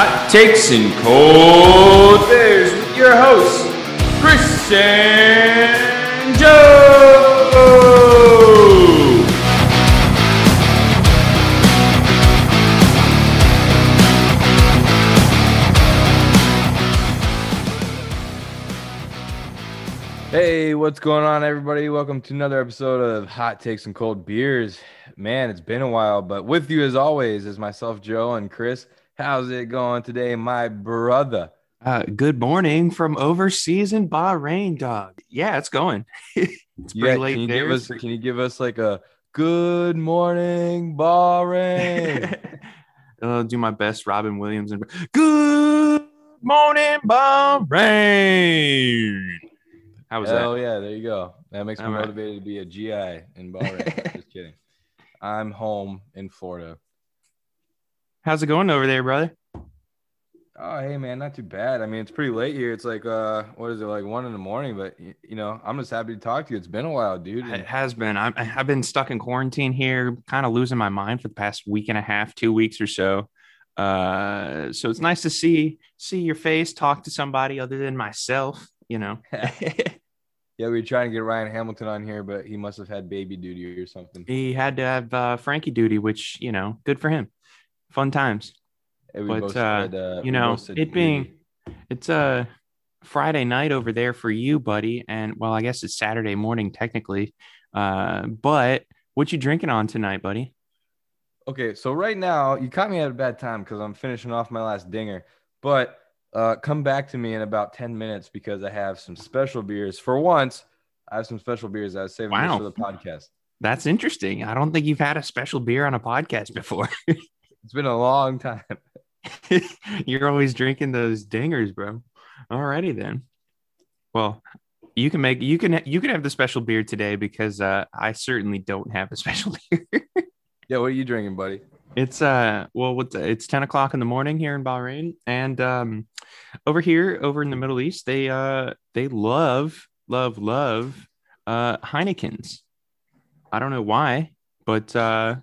Hot Takes and Cold Beers with your hosts, Chris and Joe. Hey, what's going on, everybody? Welcome to another episode of Hot Takes and Cold Beers. Man, it's been a while, but with you as always is myself, Joe, and Chris. How's it going today, my brother? Uh, good morning from overseas in Bahrain, dog. Yeah, it's going. it's Yeah, pretty late can you there. give us can you give us like a good morning, Bahrain? I'll do my best, Robin Williams. And good morning, Bahrain. How was Hell that? Oh, yeah, there you go. That makes me All right. motivated to be a GI in Bahrain. Just kidding. I'm home in Florida. How's it going over there, brother? Oh, hey man, not too bad. I mean, it's pretty late here. It's like uh, what is it, like one in the morning? But you know, I'm just happy to talk to you. It's been a while, dude. It has been. I'm, I've been stuck in quarantine here, kind of losing my mind for the past week and a half, two weeks or so. Uh, so it's nice to see see your face, talk to somebody other than myself. You know. yeah, we were trying to get Ryan Hamilton on here, but he must have had baby duty or something. he had to have uh, Frankie duty, which you know, good for him. Fun times. Yeah, But, uh, said, uh, you know, it being-. It's a Friday night over there for you, buddy, and well, I guess it's Saturday morning technically. Uh, but what you drinking on tonight, buddy? Okay, so right now you caught me at a bad time because I'm finishing off my last dinger. But uh, come back to me in about 10 minutes because I have some special beers. For once, I have some special beers. I was saving Wow. for the podcast. That's interesting. I don't think you've had a special beer on a podcast before. It's been a long time. You're always drinking those dingers, bro. Alrighty then. Well, you can make you can you can have the special beer today because uh, I certainly don't have a special beer. Yeah, what are you drinking, buddy? It's uh well what's it's 10 o'clock in the morning here in Bahrain. And um over here, over in the Middle East, they uh they love, love, love uh Heineken's. I don't know why, but uh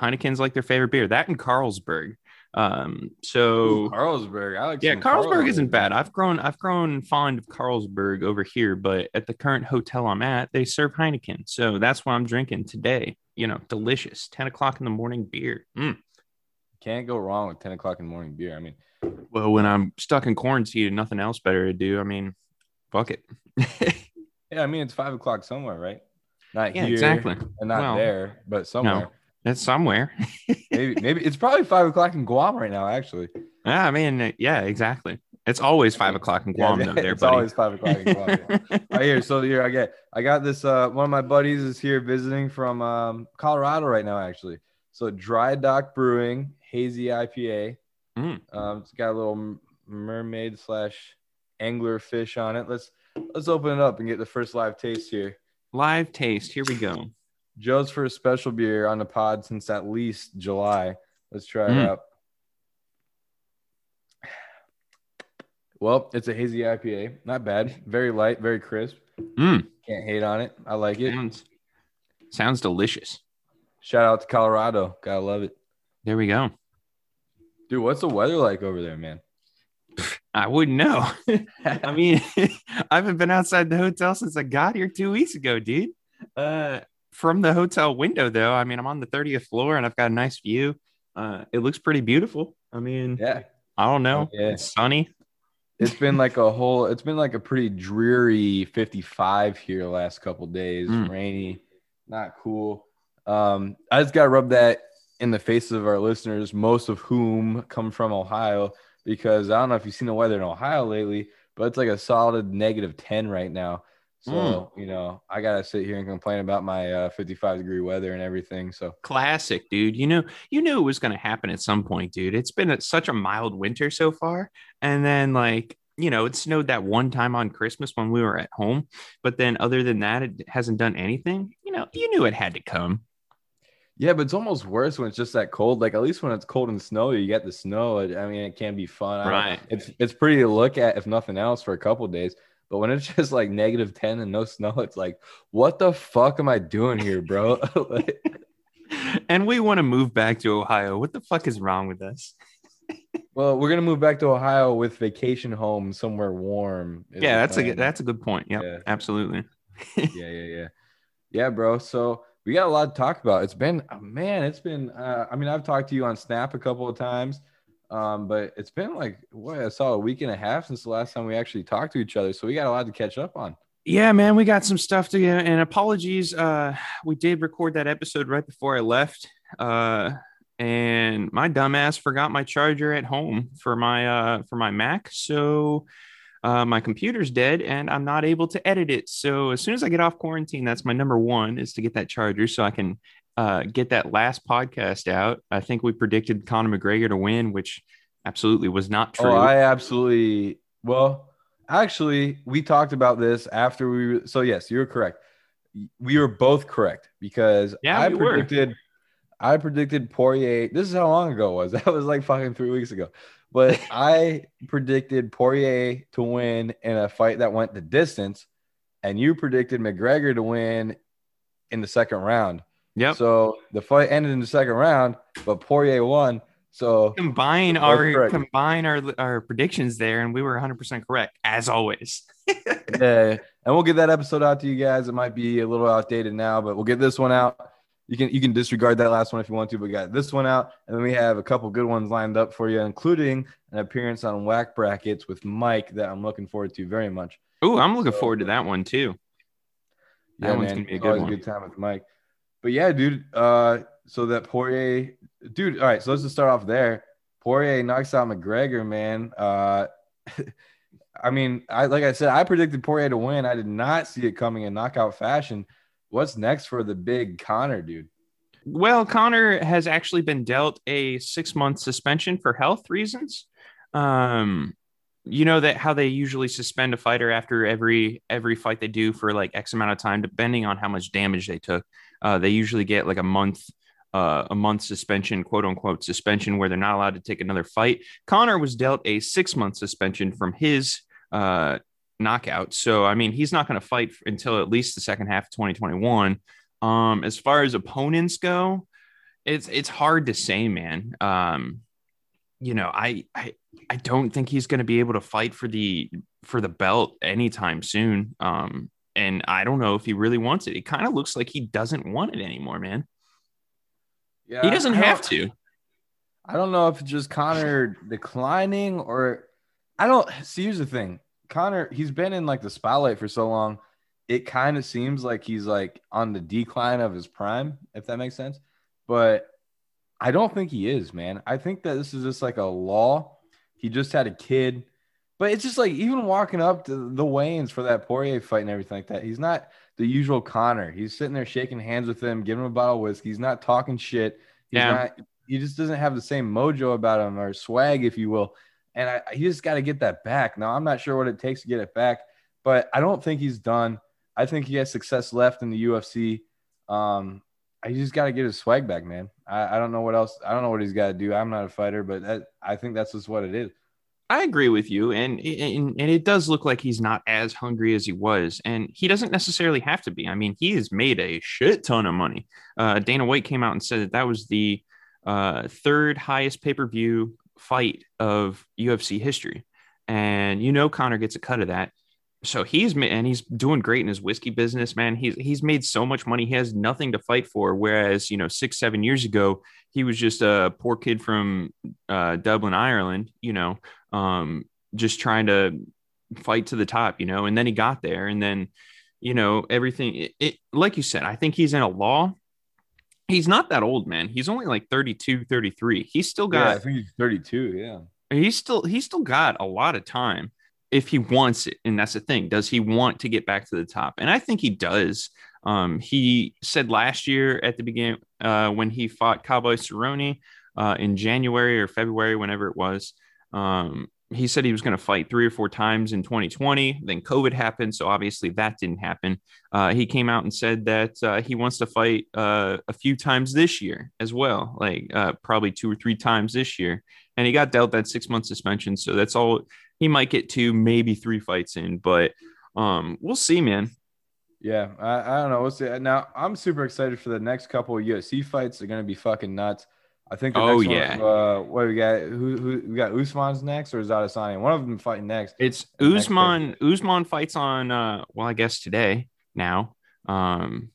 Heineken's like their favorite beer. That and Carlsberg. Um so Ooh, Carlsberg. I like yeah, Carlsberg isn't bad. I've grown I've grown fond of Carlsberg over here, but at the current hotel I'm at, they serve Heineken. So that's what I'm drinking today. You know, delicious. 10 o'clock in the morning beer. Mm. Can't go wrong with 10 o'clock in the morning beer. I mean, Well, when I'm stuck in quarantine and nothing else better to do, I mean, fuck it. yeah, I mean, it's five o'clock somewhere, right? Not Yeah, here exactly. and not Well, there, but somewhere. It's somewhere. maybe, maybe it's probably five o'clock in Guam right now, actually. yeah, I mean, yeah, exactly. It's always five o'clock in Guam, Yeah, though, there, buddy. it's buddy. always five o'clock in Guam. yeah. right here. So here I get I got this uh one of my buddies is here visiting from um Colorado right now actually. So Dry Dock Brewing Hazy IPA. Mm. Um it's got a little mermaid slash angler fish on it. Let's let's open it up and get the first live taste here. Live taste. Here we go. Joe's first special beer on the pod since at least July. Let's try it Mm. out. Well, it's a hazy IPA. Not bad. Very light, very crisp. Mm. Can't hate on it. I like it. Sounds, sounds delicious. Shout out to Colorado. Gotta love it. There we go. Dude, what's the weather like over there, man? I wouldn't know. I mean, I haven't been outside the hotel since I got here two weeks ago, dude. Uh, from the hotel window, though, I mean, I'm on the 30th floor and I've got a nice view. Uh, it looks pretty beautiful. I mean, yeah. I don't know. Oh, yeah. It's sunny. It's been like a whole it's been like a pretty dreary 55 here the last couple days. Mm. Rainy, not cool. Um, I just gotta rub that in the faces of our listeners, most of whom come from Ohio, because I don't know if you've seen the weather in Ohio lately, but it's like a solid negative 10 right now. So, Mm. you know, I gotta sit here and complain about my uh, 55 degree weather and everything. So Classic, dude. You know, you knew it was going to happen at some point, dude. It's been a, such a mild winter so far, and then like you know, it snowed that one time on Christmas when we were at home, but then other than that, it hasn't done anything. You know, you knew it had to come. Yeah, but it's almost worse when it's just that cold. Like at least when it's cold and snowy, you get the snow. I mean, it can be fun. Right. It's it's pretty to look at if nothing else for a couple days. But when it's just like negative ten and no snow, it's like, what the fuck am I doing here, bro? Like, and we want to move back to Ohio. What the fuck is wrong with us? Well, we're gonna move back to Ohio with vacation home somewhere warm. yeah, that's a good, that's a good point. Yep, Yeah. absolutely. yeah, yeah, yeah, yeah, bro. So we got a lot to talk about. It's been, oh, man, it's been. Uh, I mean, I've talked to you on Snap a couple of times, um, but it's been like what I saw a week and a half since the last time we actually talked to each other. So we got a lot to catch up on. Yeah, man, we got some stuff to get. And apologies, uh, we did record that episode right before I left. Uh, and my dumbass forgot my charger at home for my uh for my Mac. So uh, my computer's dead and I'm not able to edit it. So as soon as I get off quarantine, that's my number one is to get that charger so I can uh, get that last podcast out. I think we predicted Conor McGregor to win, which absolutely was not true. Oh, I absolutely. Well, actually, we talked about this after we. So yes, you're correct. We were both correct because Yeah, I we were. predicted. I predicted Poirier. This is how long ago it was. That was like fucking three weeks ago. But I predicted Poirier to win in a fight that went the distance, and you predicted McGregor to win in the second round. Yep. So the fight ended in the second round, but Poirier won. So combine our correct. combine our our predictions there, and we were 100 percent correct as always. yeah, and we'll get that episode out to you guys. It might be a little outdated now, but we'll get this one out. You can you can disregard that last one if you want to, but we got this one out, and then we have a couple good ones lined up for you, including an appearance on Whack Brackets with Mike that I'm looking forward to very much. Oh, I'm looking forward to that one too. That one's gonna be a good one. a good time with Mike. But yeah, dude. Uh, so that Poirier, dude. All right, so let's just start off there. Poirier knocks out McGregor, man. Uh, I mean, I like I said, I predicted Poirier to win. I did not see it coming in knockout fashion. What's next for the big Conor, dude? Well, Conor has actually been dealt a six month suspension for health reasons. Um, you know that how they usually suspend a fighter after every every fight they do for like X amount of time, depending on how much damage they took. Uh, they usually get like a month, uh, a month suspension, quote unquote suspension, where they're not allowed to take another fight. Conor was dealt a six month suspension from his uh, knockout. So I mean, he's not going to fight until at least the second half of 2021. Um, as far as opponents go, it's it's hard to say, man. Um, you know, I I I don't think he's going to be able to fight for the for the belt anytime soon. Um, and I don't know if he really wants it. It kind of looks like he doesn't want it anymore, man. Yeah, He doesn't have to. I don't know if it's just Conor declining or I don't see. Here's the thing Conor, he's been in like the spotlight for so long. It kind of seems like he's like on the decline of his prime, if that makes sense. But I don't think he is, man. I think that this is just like a law. He just had a kid. But it's just like even walking up to the Waynes for that Poirier fight and everything like that, he's not the usual Conor. He's sitting there shaking hands with him, giving him a bottle of whiskey. He's not talking shit. He's Yeah. not he just doesn't have the same mojo about him or swag, if you will. And I, he just got to get that back. Now, I'm not sure what it takes to get it back, but I don't think he's done. I think he has success left in the UFC. Um, he just got to get his swag back, man. I, I don't know what else. I don't know what he's got to do. I'm not a fighter, but that, I think that's just what it is. I agree with you, and, and and it does look like he's not as hungry as he was, and he doesn't necessarily have to be. I mean, he has made a shit ton of money. Uh, Dana White came out and said that that was the uh, third highest pay per view fight of UFC history, and you know Conor gets a cut of that. So he's and he's doing great in his whiskey business, man. He's he's made so much money. He has nothing to fight for. Whereas you know six seven years ago, he was just a poor kid from uh, Dublin, Ireland. You know, um, just trying to fight to the top, you know, and then he got there and then, you know, everything it, it like you said, I think he's in a law. He's not that old, man. He's only like 32, 33. He's still Yeah, I think he's 32. Yeah. he's still he's still got a lot of time if he wants it. And that's the thing. Does he want to get back to the top? And I think he does. Um, he said last year at the beginning, uh, when he fought Cowboy Cerrone uh, in January or February, whenever it was, um, he said he was going to fight three or four times in 2020. Then COVID happened, so obviously that didn't happen. Uh, he came out and said that uh, he wants to fight uh, a few times this year as well, like uh, probably two or three times this year. And he got dealt that six month suspension, so that's all. He might get two, maybe three fights in, but um, we'll see, man. Yeah, I, I don't know. We'll see. Now I'm super excited for the next couple of UFC fights. They're gonna be fucking nuts. I think. Oh, yeah. uh, what we got? Who, who we got? Usman's next or is that Adesanya? One of them fighting next. It's The next Usman. Usman fights on. Uh, well, I guess today now. Um,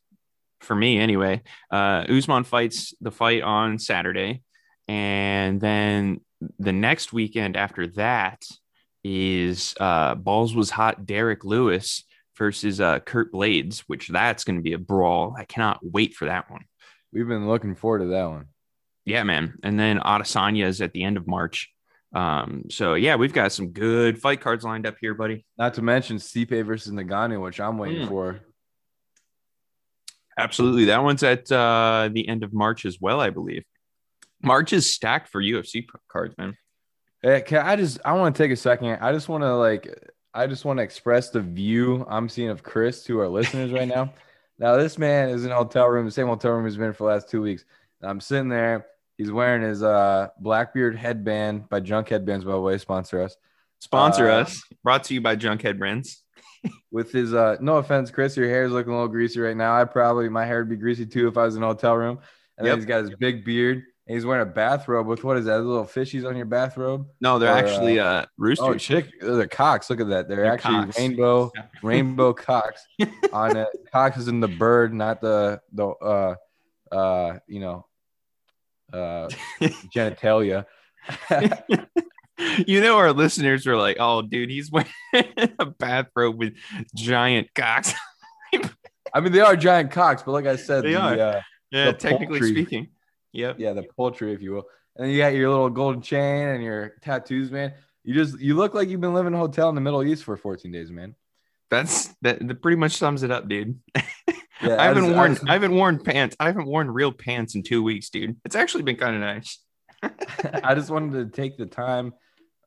for me anyway. Uh, Usman fights the fight on Saturday, and then the next weekend after that is uh, balls was hot. Derrick Lewis versus uh, Kurt Blaydes, which that's going to be a brawl. I cannot wait for that one. We've been looking forward to that one. Yeah, man. And then Adesanya is at the end of March. Um, so yeah, we've got some good fight cards lined up here, buddy. Not to mention Stipe versus Ngannou, which I'm waiting Mm. for. Absolutely. That one's at uh, the end of March as well, I believe. March is stacked for UFC cards, man. Hey, can I just I want to take a second. I just want to like I just want to express the view I'm seeing of Chris to our listeners right now. Now this man is in a hotel room, the same hotel room he's been for the last two weeks. I'm sitting there. He's wearing his uh Blackbeard headband by Junk Headbands, by the way, sponsor us. Sponsor Uh, us. Brought to you by Junkhead Brands. With his uh no offense, Chris, your hair is looking a little greasy right now. I probably my hair would be greasy too if I was in a hotel room. And Yep. then he's got his big beard and he's wearing a bathrobe with what is that? Little fishies on your bathrobe? No, they're Or, actually uh, Oh, chick, they're cocks. Look at that. They're, They're actually cocks. rainbow, rainbow cocks on it. Cocks is in the bird, not the the uh uh you know uh genitalia. you know, our listeners were like, "Oh, dude, he's wearing a bathrobe with giant cocks." I mean, they are giant cocks, but like I said, They the, are. Uh, yeah, The technically poultry. speaking. Yep. yeah, the poultry, if you will. And you got your little golden chain and your tattoos, man. You just you look like you've been living in a hotel in the Middle East for 14 days, man. That's that, that pretty much sums it up, dude. Yeah, I haven't just- worn just- I haven't worn pants. I haven't worn real pants in two weeks, dude. It's actually been kind of nice. I just wanted to take the time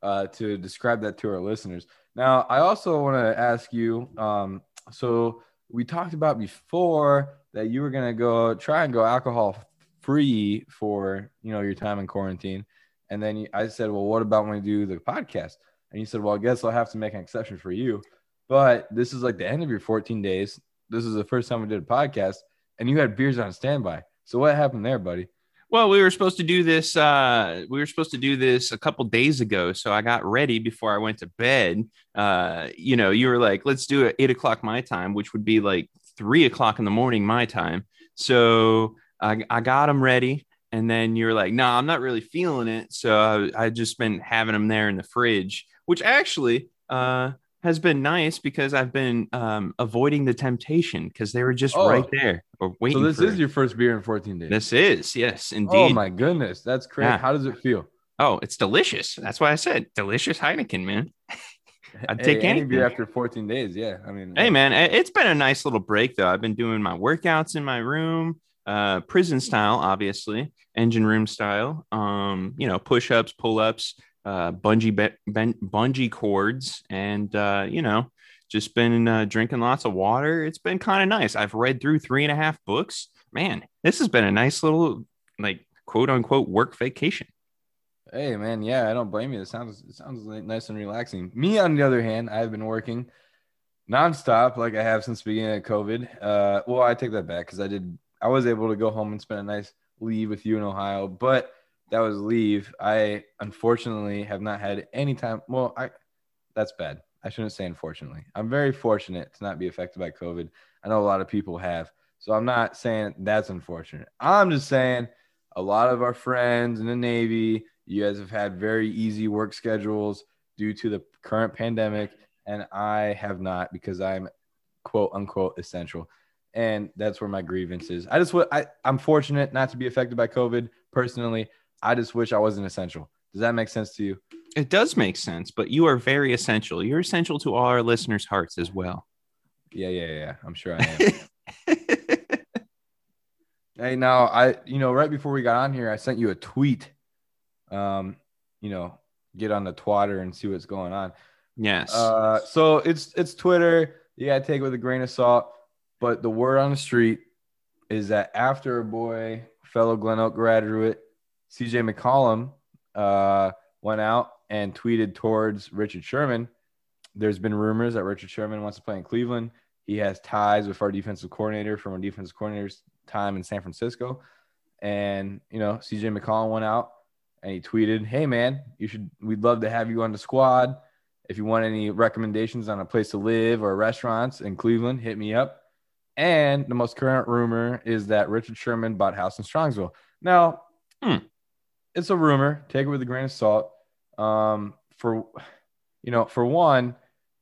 uh, to describe that to our listeners. Now, I also want to ask you. Um, so we talked about before that you were gonna go try and go alcohol free for you know your time in quarantine, and then I said, well, what about when we do the podcast? And you said, well, I guess I'll have to make an exception for you. But this is like the end of your 14 days. This is the first time we did a podcast, and you had beers on standby. So what happened there, buddy? Well, we were supposed to do this. Uh, we were supposed to do this a couple days ago, so I got ready before I went to bed. Uh, you know, you were like, "Let's do it eight o'clock my time," which would be like three o'clock in the morning my time. So I, I got them ready, and then you're like, "No, I'm not really feeling it." So I, I just been having them there in the fridge, which actually uh, has been nice because I've been um, avoiding the temptation because they were just Oh. right there or waiting. So this is your first beer in 14 days. this is yes, indeed. Oh my goodness, that's crazy. Yeah. How does it feel? Oh, it's delicious. That's why I said delicious Heineken, man. I'd take Hey, any beer after 14 days. Yeah, I mean, Hey, man, it's been a nice little break though. I've been doing my workouts in my room, uh, prison style, obviously, engine room style. Um, you know, push ups, pull ups, uh, bungee be- ben- bungee cords, and uh, you know, just been uh, drinking lots of water. It's been kind of nice. I've read through three and a half books. Man, this has been a nice little like quote unquote work vacation. Hey man, yeah, I don't blame you. It sounds it sounds nice and relaxing. Me, on the other hand, I've been working nonstop like I have since the beginning of COVID. Uh, well, I take that back because I did. I was able to go home and spend a nice leave with you in Ohio, but that was leave. I unfortunately have not had any time. Well, I that's bad. I shouldn't say unfortunately. I'm very fortunate to not be affected by COVID. I know a lot of people have, so I'm not saying that's unfortunate. I'm just saying a lot of our friends in the Navy, you guys have had very easy work schedules due to the current pandemic, and I have not because I'm quote unquote essential. And that's where my grievance is. I just I, I'm fortunate not to be affected by COVID personally. I just wish I wasn't essential. Does that make sense to you? It does make sense, but you are very essential. You're essential to all our listeners' hearts as well. Yeah, yeah, yeah. I'm sure I am. Hey, now I, you know, right before we got on here, I sent you a tweet. Um, you know, get on the twatter and see what's going on. yes. Uh, so it's it's Twitter. You gotta take it with a grain of salt. But the word on the street is that after a boy, fellow Glen Oak graduate, CJ McCollum, uh, went out and tweeted towards Richard Sherman. There's been rumors that Richard Sherman wants to play in Cleveland. He has ties with our defensive coordinator from our defensive coordinator's time in San Francisco. and you know CJ McCollum went out and he tweeted, "Hey man, you should. We'd love to have you on the squad. If you want any recommendations on a place to live or restaurants in Cleveland, hit me up." And the most current rumor is that Richard Sherman bought house in Strongsville. Now, Hmm. It's a rumor. Take it with a grain of salt. Um, for you know, for one,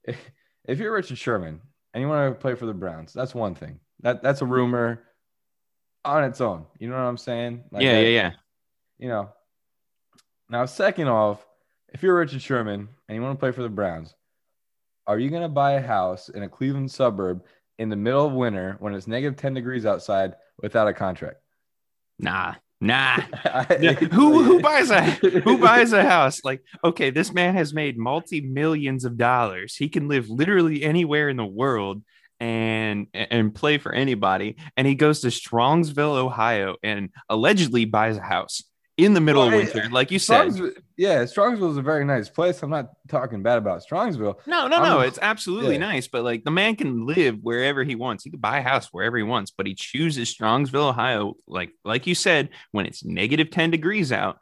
if, if you're Richard Sherman and you want to play for the Browns, that's one thing. That that's a rumor on its own. You know what I'm saying? Like yeah, that- yeah, yeah. you know. Now, second off, if you're Richard Sherman and you want to play for the Browns, are you going to buy a house in a Cleveland suburb in the middle of winter when it's negative 10 degrees outside without a contract? Nah, nah. Who who buys a who buys a house? Like, okay, this man has made multi millions of dollars. He can live literally anywhere in the world and and play for anybody. And he goes to Strongsville, Ohio, and allegedly buys a house in the middle Well, of winter, like you said. Yeah, Strongsville is a very nice place. I'm not talking bad about Strongsville. No, no, I'm no. It's absolutely yeah. nice, but like the man can live wherever he wants. He can buy a house wherever he wants, but he chooses Strongsville, Ohio. Like, like you said, when it's negative 10 degrees out,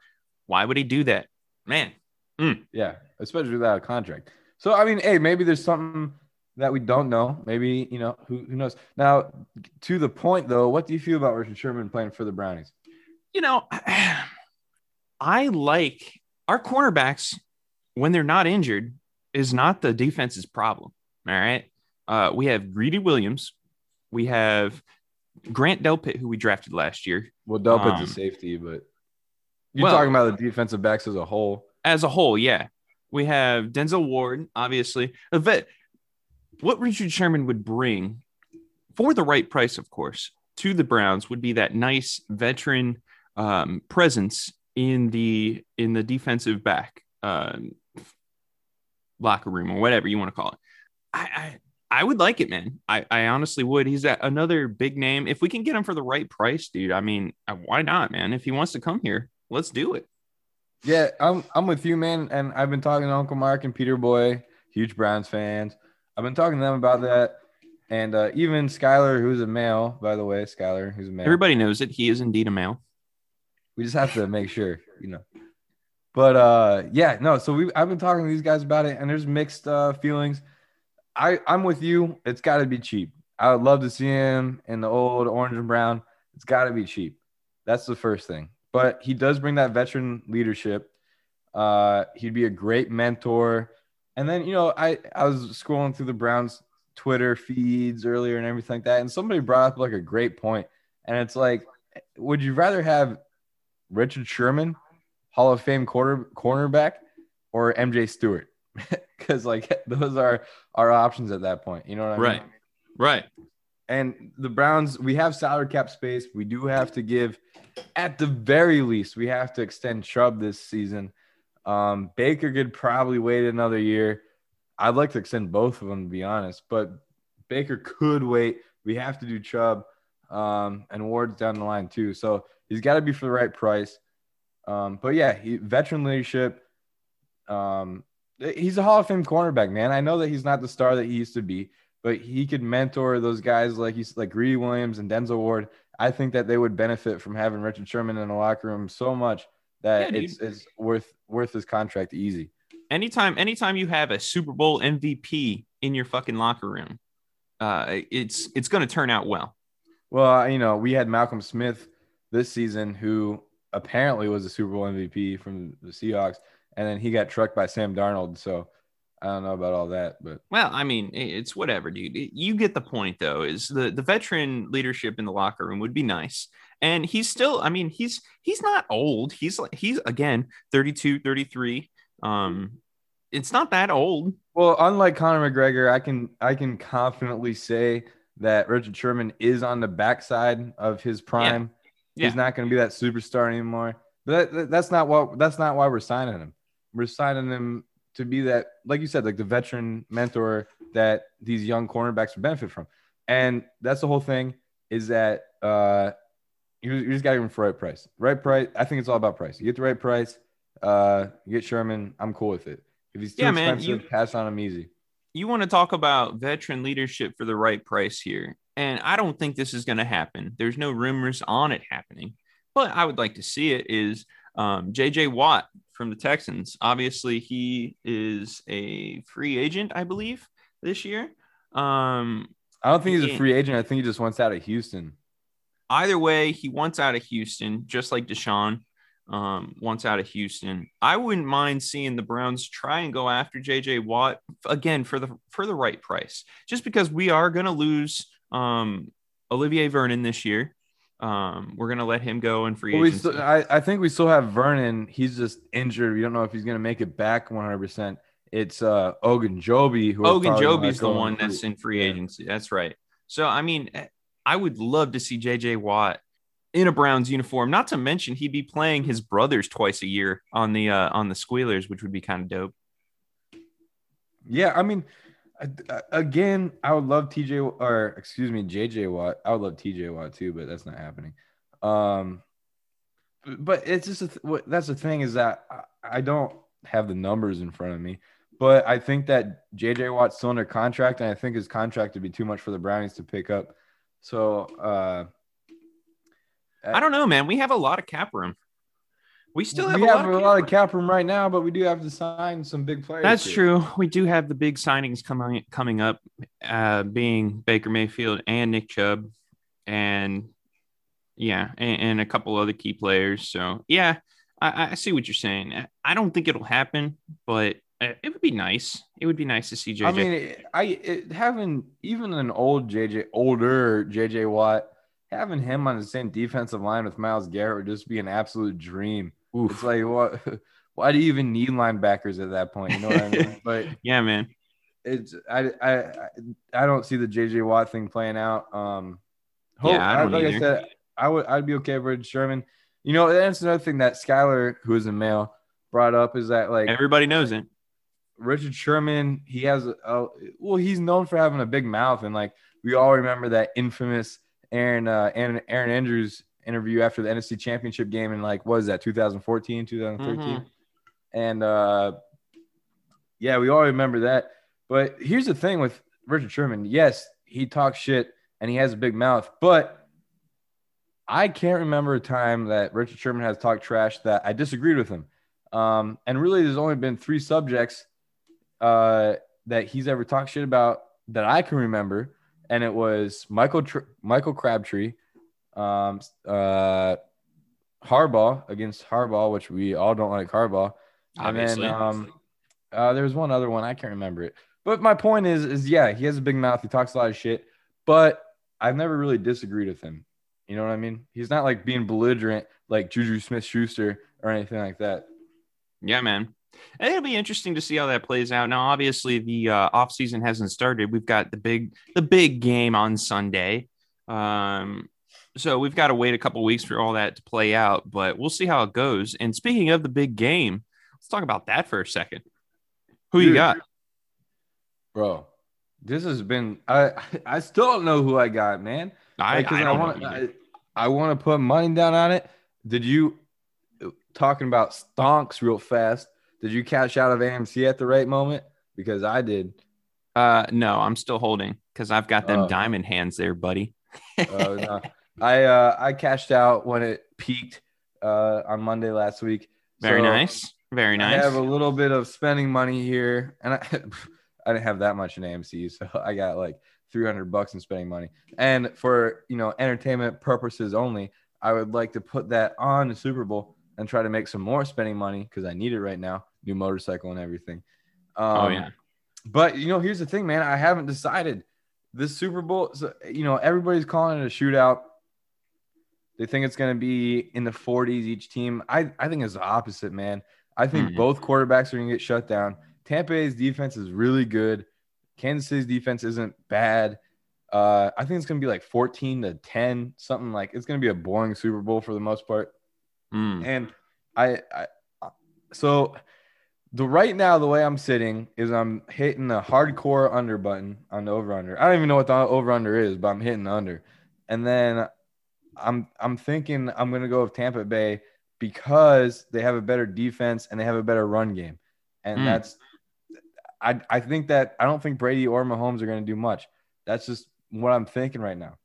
why would he do that? Man, mm. Yeah, especially without a contract. So I mean, hey, maybe there's something that we don't know. Maybe you know who who knows. Now, to the point though, what do you feel about Richard Sherman playing for the Brownies? you know, I like our cornerbacks when they're not injured is not the defense's problem. All right. Uh, we have Greedy Williams. We have Grant Delpit, who we drafted last year. Well, Delpit's Um, a safety, but you're well- talking about the defensive backs as a whole. as a whole, yeah. We have Denzel Ward, obviously. A vet. What Richard Sherman would bring for the right price, of course, to the Browns would be that nice veteran um, presence in the in the defensive back um, locker room or whatever you want to call it. I, I I would like it, man. I, I honestly would. He's at another big name. If we can get him for the right price, dude, I mean, uh, why not, man? If he wants to come here, let's do it. Yeah, I'm I'm with you, man. And I've been talking to Uncle Mark and Peter Boy, huge Browns fans. I've been talking to them about that, and uh, even Skylar, who's a male, by the way, Skylar, who's a male. Everybody knows it. He is indeed a male. We just have to make sure, you know. But uh yeah, no, so we I've been talking to these guys about it and there's mixed uh feelings. I I'm with you. It's got to be cheap. I would love to see him in the old orange and brown. It's got to be cheap. That's the first thing. But he does bring that veteran leadership. Uh he'd be a great mentor. And then, you know, I I was scrolling through the Browns Twitter feeds earlier and everything like that and somebody brought up like a great point and it's like would you rather have Richard Sherman, Hall of Fame quarter cornerback, or MJ Stewart? Because like those are our options at that point. You know what I Right. mean? Right. Right. And the Browns, we have salary cap space. We do have to give, at the very least, we have to extend Chubb this season. Um, Baker could probably wait another year. I'd like to extend both of them to be honest, but Baker could wait. We have to do Chubb um, and Ward's down the line too. So he's got to be for the right price. Um, but yeah, he, veteran leadership. Um, he's a Hall of Fame cornerback, man. I know that he's not the star that he used to be, but he could mentor those guys like he's like Greedy Williams and Denzel Ward. I think that they would benefit from having Richard Sherman in the locker room so much that Yeah, it's, it's worth worth his contract easy. Anytime, anytime you have a Super Bowl MVP in your fucking locker room, uh, it's it's going to turn out well. Well, you know, we had Malcolm Smith this season, who apparently was a Super Bowl MVP from the Seahawks, and then he got trucked by Sam Darnold. So I don't know about all that, but Well, I mean, it's whatever, dude. You get the point, though. Is the the veteran leadership in the locker room would be nice, and he's still. I mean, he's he's not old. He's like he's again 32, 33. Um, it's not that old. well, unlike Conor McGregor, I can I can confidently say that Richard Sherman is on the backside of his prime. Yeah. He's not going to be that superstar anymore. But that, that- that's not what that's not why we're signing him. We're signing him to be that, like you said, like the veteran mentor that these young cornerbacks would benefit from. And that's the whole thing is that uh, you, you just got to give him for the right price. Right price. I think it's all about price. You get the right price. Uh, you get Sherman. I'm cool with it. If he's too Yeah, man, expensive, you- pass on him easy. you want to talk about veteran leadership for the right price here. And I don't think this is going to happen. There's no rumors on it happening. but I would like to see it is um, JJ Watt from the Texans. Obviously, he is a free agent, I believe, this year. Um, I don't think he's a free agent. I think he just wants out of Houston. Either way, he wants out of Houston, just like Deshaun um, wants out of Houston. I wouldn't mind seeing the Browns try and go after JJ Watt again for the for the right price, just because we are going to lose um, Olivier Vernon this year. Um, we're to let him go in free well, agency. Still, I, I think we still have Vernon. He's just injured. We don't know if he's to make it back 100. percent It's uh Ogunjobi. Who Ogunjobi's the one that's in free agency. That's right. So I mean, I would love to see JJ Watt in a Browns uniform. Not to mention he'd be playing his brothers twice a year on the uh, on the Squealers, which would be kind of dope. Yeah, I mean, again, I would love TJ or excuse me, JJ Watt. I would love TJ Watt too, but that's not happening. Um, but it's just a th- that's the thing is that I, I don't have the numbers in front of me, but I think that JJ Watt's still under contract, and I think his contract would be too much for the Brownies to pick up. So uh, I don't know, man. We have a lot of cap room. We still have, we a, have lot, a lot of cap room right now, but we do have to sign some big players. That's here. true. We do have the big signings coming coming up, uh, being Baker Mayfield and Nick Chubb, and yeah, and, and a couple other key players. So yeah, I, I, see what you're saying. I don't think it'll happen, but it would be nice. It would be nice to see JJ. I mean, I it, having even an old JJ, older JJ Watt having him on the same defensive line with Myles Garrett would just be an absolute dream. Oof. It's like what? Why do you even need linebackers at that point? You know what I mean? But yeah, man, it's I I I don't see the JJ Watt thing playing out. Um, hope, yeah, I don't like either. I said, I would I'd be okay with Sherman. You know, that's another thing that Skyler, who is a male, brought up is that like everybody knows it. Richard Sherman, he has a, a well, he's known for having a big mouth, and like we all remember that infamous Erin uh, Erin, Erin Andrews interview after the NFC Championship game in like what is that 2014 2013 mm-hmm. and uh yeah we all remember that. But here's the thing with Richard Sherman. Yes he talks shit and he has a big mouth but I can't remember a time that Richard Sherman has talked trash that I disagreed with him. Um and really there's only been three subjects uh that he's ever talked shit about that I can remember. And it was Michael Tr- Michael Crabtree, um, uh, Harbaugh against Harbaugh, which we all don't like Harbaugh, Obviously. and then um, uh, there was one other one I can't remember it. But my point is, is yeah, he has a big mouth. He talks a lot of shit, but I've never really disagreed with him. You know what I mean? He's not like being belligerent like Juju Smith Schuster or anything like that. Yeah, man. And it'll be interesting to see how that plays out. Now, obviously, the uh, off season hasn't started. We've got the big the big game on Sunday. Um, so we've got to wait a couple weeks for all that to play out, but we'll see how it goes. And speaking of the big game, let's talk about that for a second. Who Dude, you got, bro? This has been I I still don't know who I got, man. I like, I, I want I, I want to put money down on it. Did you talking about stonks real fast? Did you cash out of AMC at the right moment? Because I did. Uh, no, I'm still holding because I've got them uh, diamond hands there, buddy. uh, no. I uh, I cashed out when it peaked uh, on Monday last week. Very so nice. Very nice. I have a little bit of spending money here, and I I didn't have that much in AMC, so I got like 300 bucks in spending money. And for you know entertainment purposes only, I would like to put that on the Super Bowl and try to make some more spending money because I need it right now. New motorcycle and everything. Um, oh yeah. But you know, here's the thing, man. I haven't decided. This Super Bowl, so, you know, everybody's calling it a shootout. They think it's going to be in the 40s each team. I, I think it's the opposite, man. I think mm-hmm. both quarterbacks are going to get shut down. Tampa Bay's defense is really good. Kansas City's defense isn't bad. Uh, I think it's going to be like 14 to 10, something like it's going to be a boring Super Bowl for the most part. Mm. And I, I, so the right now the way I'm sitting is I'm hitting the hardcore under button on the over under. I don't even know what the over under is, but I'm hitting the under. And then I'm I'm thinking I'm gonna go with Tampa Bay because they have a better defense and they have a better run game. And mm. that's I I think that I don't think Brady or Mahomes are gonna do much. That's just what I'm thinking right now.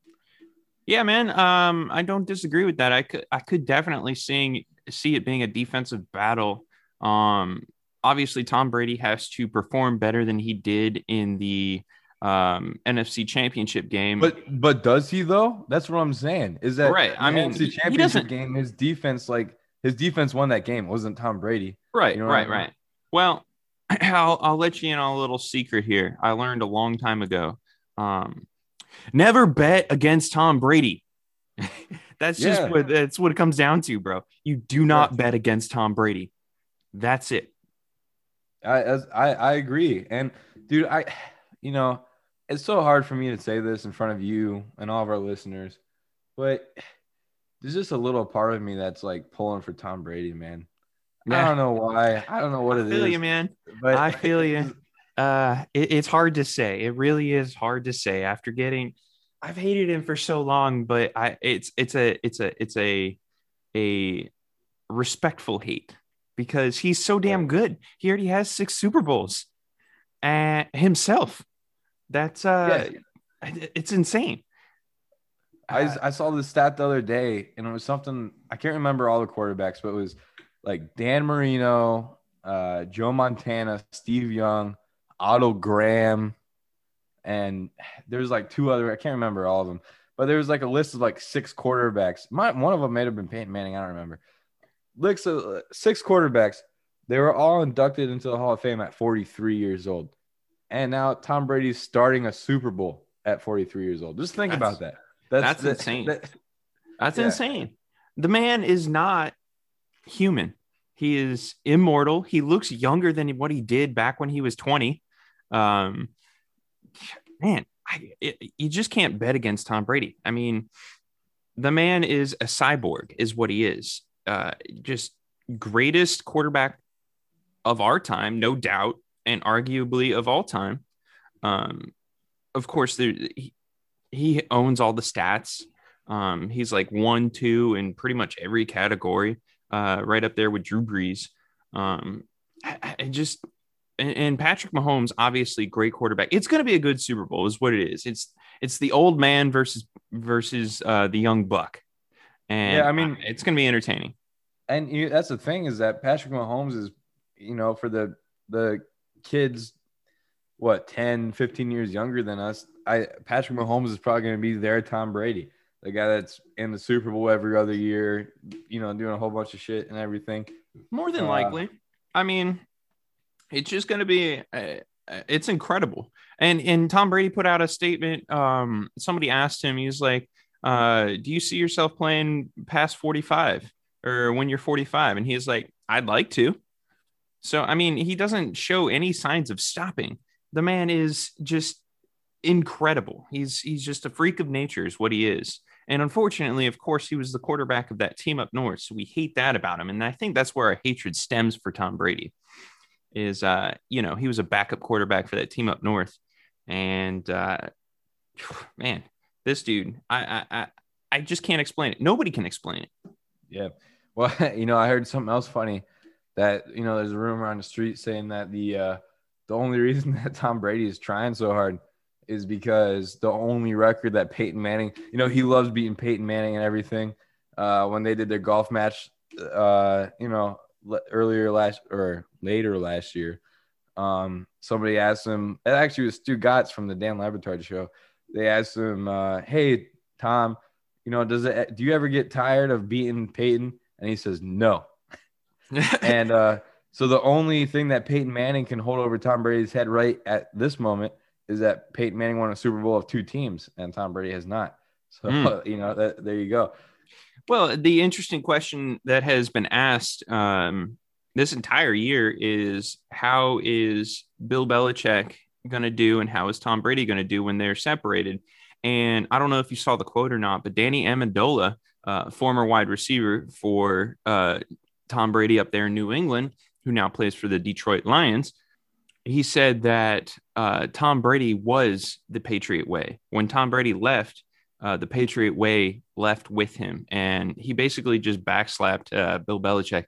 Yeah, man. Um, I don't disagree with that. I could I could definitely seeing see it being a defensive battle. Um, obviously Tom Brady has to perform better than he did in the um, NFC Championship game. But but does he though? That's what I'm saying. Is that right? I mean, NFC Championship game, his defense like his defense won that game. It wasn't Tom Brady? Right, you know right, I mean? right. Well, I'll I'll let you in on a little secret here. I learned a long time ago. Um, never bet against Tom Brady. that's just what that's what it comes down to, bro. You do not bet against Tom Brady. That's it. I as I I agree, and dude, I you know it's so hard for me to say this in front of you and all of our listeners, but there's just a little part of me that's like pulling for Tom Brady, man. I don't know why. I don't know what it is. I feel is. you, man. But I feel you. Uh, it, it's hard to say. It really is hard to say after getting. I've hated him for so long, but I it's it's a it's a it's a a respectful hate because he's so damn good. He already has six Super Bowls, and uh, himself. That's uh, yeah. it's insane. I I saw this stat the other day, and it was something I can't remember all the quarterbacks, but it was like Dan Marino, uh, Joe Montana, Steve Young, Otto Graham, and there's like two other I can't remember all of them, but there was like a list of like six quarterbacks. My, one of them may have been Peyton Manning. I don't remember. Looks uh, six quarterbacks. They were all inducted into the Hall of Fame at 43 years old, and now Tom Brady's starting a Super Bowl at 43 years old. Just think that's, about that. That's, that's that, insane. That, that's yeah. insane. The man is not human. He is immortal. He looks younger than what he did back when he was 20. Um, man, I, it, you just can't bet against Tom Brady. I mean, the man is a cyborg, is what he is. Uh, just greatest quarterback of our time, no doubt, and arguably of all time. Um, of course, there, he, he owns all the stats. Um, he's like one, two in pretty much every category, uh, right up there with Drew Brees. Um, I, I just and, and, Patrick Mahomes, obviously great quarterback. It's going to be a good Super Bowl, is what it is. It's it's the old man versus versus uh, the young buck, and yeah, I mean it's going to be entertaining. And you, that's the thing is that Patrick Mahomes is, you know, for the the kids, what 10, 15 years younger than us. I Patrick Mahomes is probably going to be their Tom Brady, the guy that's in the Super Bowl every other year, you know, doing a whole bunch of shit and everything. More than uh, likely. I mean, it's just going to be uh, uh, it's incredible. And and Tom Brady put out a statement. Um, somebody asked him, he's like, uh, "Do you see yourself playing past 45 or when you're 45?" And he's like, "I'd like to." So I mean, he doesn't show any signs of stopping. The man is just incredible. He's he's just a freak of nature, is what he is. And unfortunately, of course, he was the quarterback of that team up north. So we hate that about him. And I think that's where our hatred stems for Tom Brady is uh, you know, he was a backup quarterback for that team up north. And uh man, this dude, I I I just can't explain it. Nobody can explain it. Yeah. Well, you know, I heard something else funny that, you know, there's a rumor on the street saying that the uh the only reason that Tom Brady is trying so hard is because the only record that Peyton Manning, you know, he loves beating Peyton Manning and everything. Uh, when they did their golf match, uh, you know, earlier last or later last year, um, somebody asked him. It actually was Stugotz from the Dan Le show. They asked him, uh, "Hey Tom, you know, does it? Do you ever get tired of beating Peyton?" And he says, "No." and uh, so the only thing that Peyton Manning can hold over Tom Brady's head right at this moment is that Peyton Manning won a Super Bowl of two teams and Tom Brady has not. So mm. you know that there you go. Well, the interesting question that has been asked um, this entire year is how is Bill Belichick going to do and how is Tom Brady going to do when they're separated? And I don't know if you saw the quote or not, but Danny Amendola, uh, former wide receiver for uh, Tom Brady up there in New England, who now plays for the Detroit Lions, he said that uh, Tom Brady was the Patriot way. When Tom Brady left, uh, the Patriot way left with him, and he basically just backslapped uh, Bill Belichick,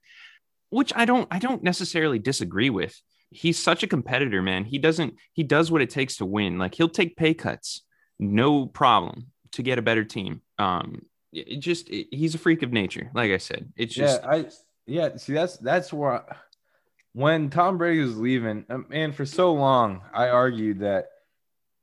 which I don't I don't necessarily disagree with. He's such a competitor, man. He doesn't he does what it takes to win. Like he'll take pay cuts, no problem, to get a better team. Um, it just it, he's a freak of nature. Like I said, it's just yeah, I yeah. See, that's that's where I- when Tom Brady was leaving, um, and for so long, I argued that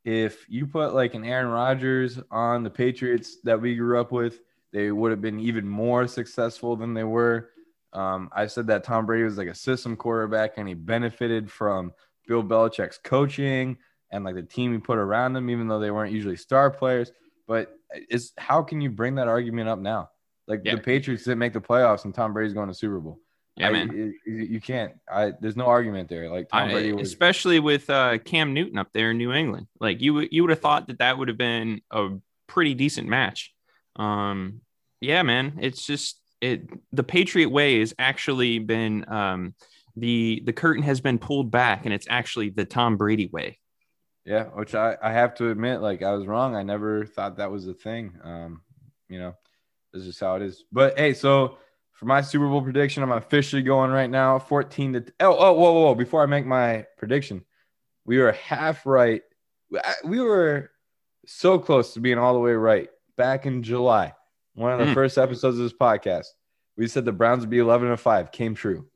if you put like an Aaron Rodgers on the Patriots that we grew up with, they would have been even more successful than they were. Um, I said that Tom Brady was like a system quarterback, and he benefited from Bill Belichick's coaching and like the team he put around him, even though they weren't usually star players. But is how can you bring that argument up now? Like Yeah. the Patriots didn't make the playoffs, and Tom Brady's going to Super Bowl. yeah, I- man. it- you can't. I there's no argument there. Like Tom I- Brady was. especially with uh, Cam Newton up there in New England. Like you, you would have thought that that would have been a pretty decent match. Um, yeah, man, it's just it. The Patriot way has actually been um, the the curtain has been pulled back, and it's actually the Tom Brady way. Yeah, which I, I have to admit, like I was wrong. I never thought that was a thing. Um, you know, this is how it is. But hey, so for my Super Bowl prediction, I'm officially going right now, 14 to oh oh whoa whoa, whoa. before I make my prediction, we were half right. We were so close to being all the way right back in July. One of the Mm. first episodes of this podcast. We said the Browns would be 11 and 5, came true.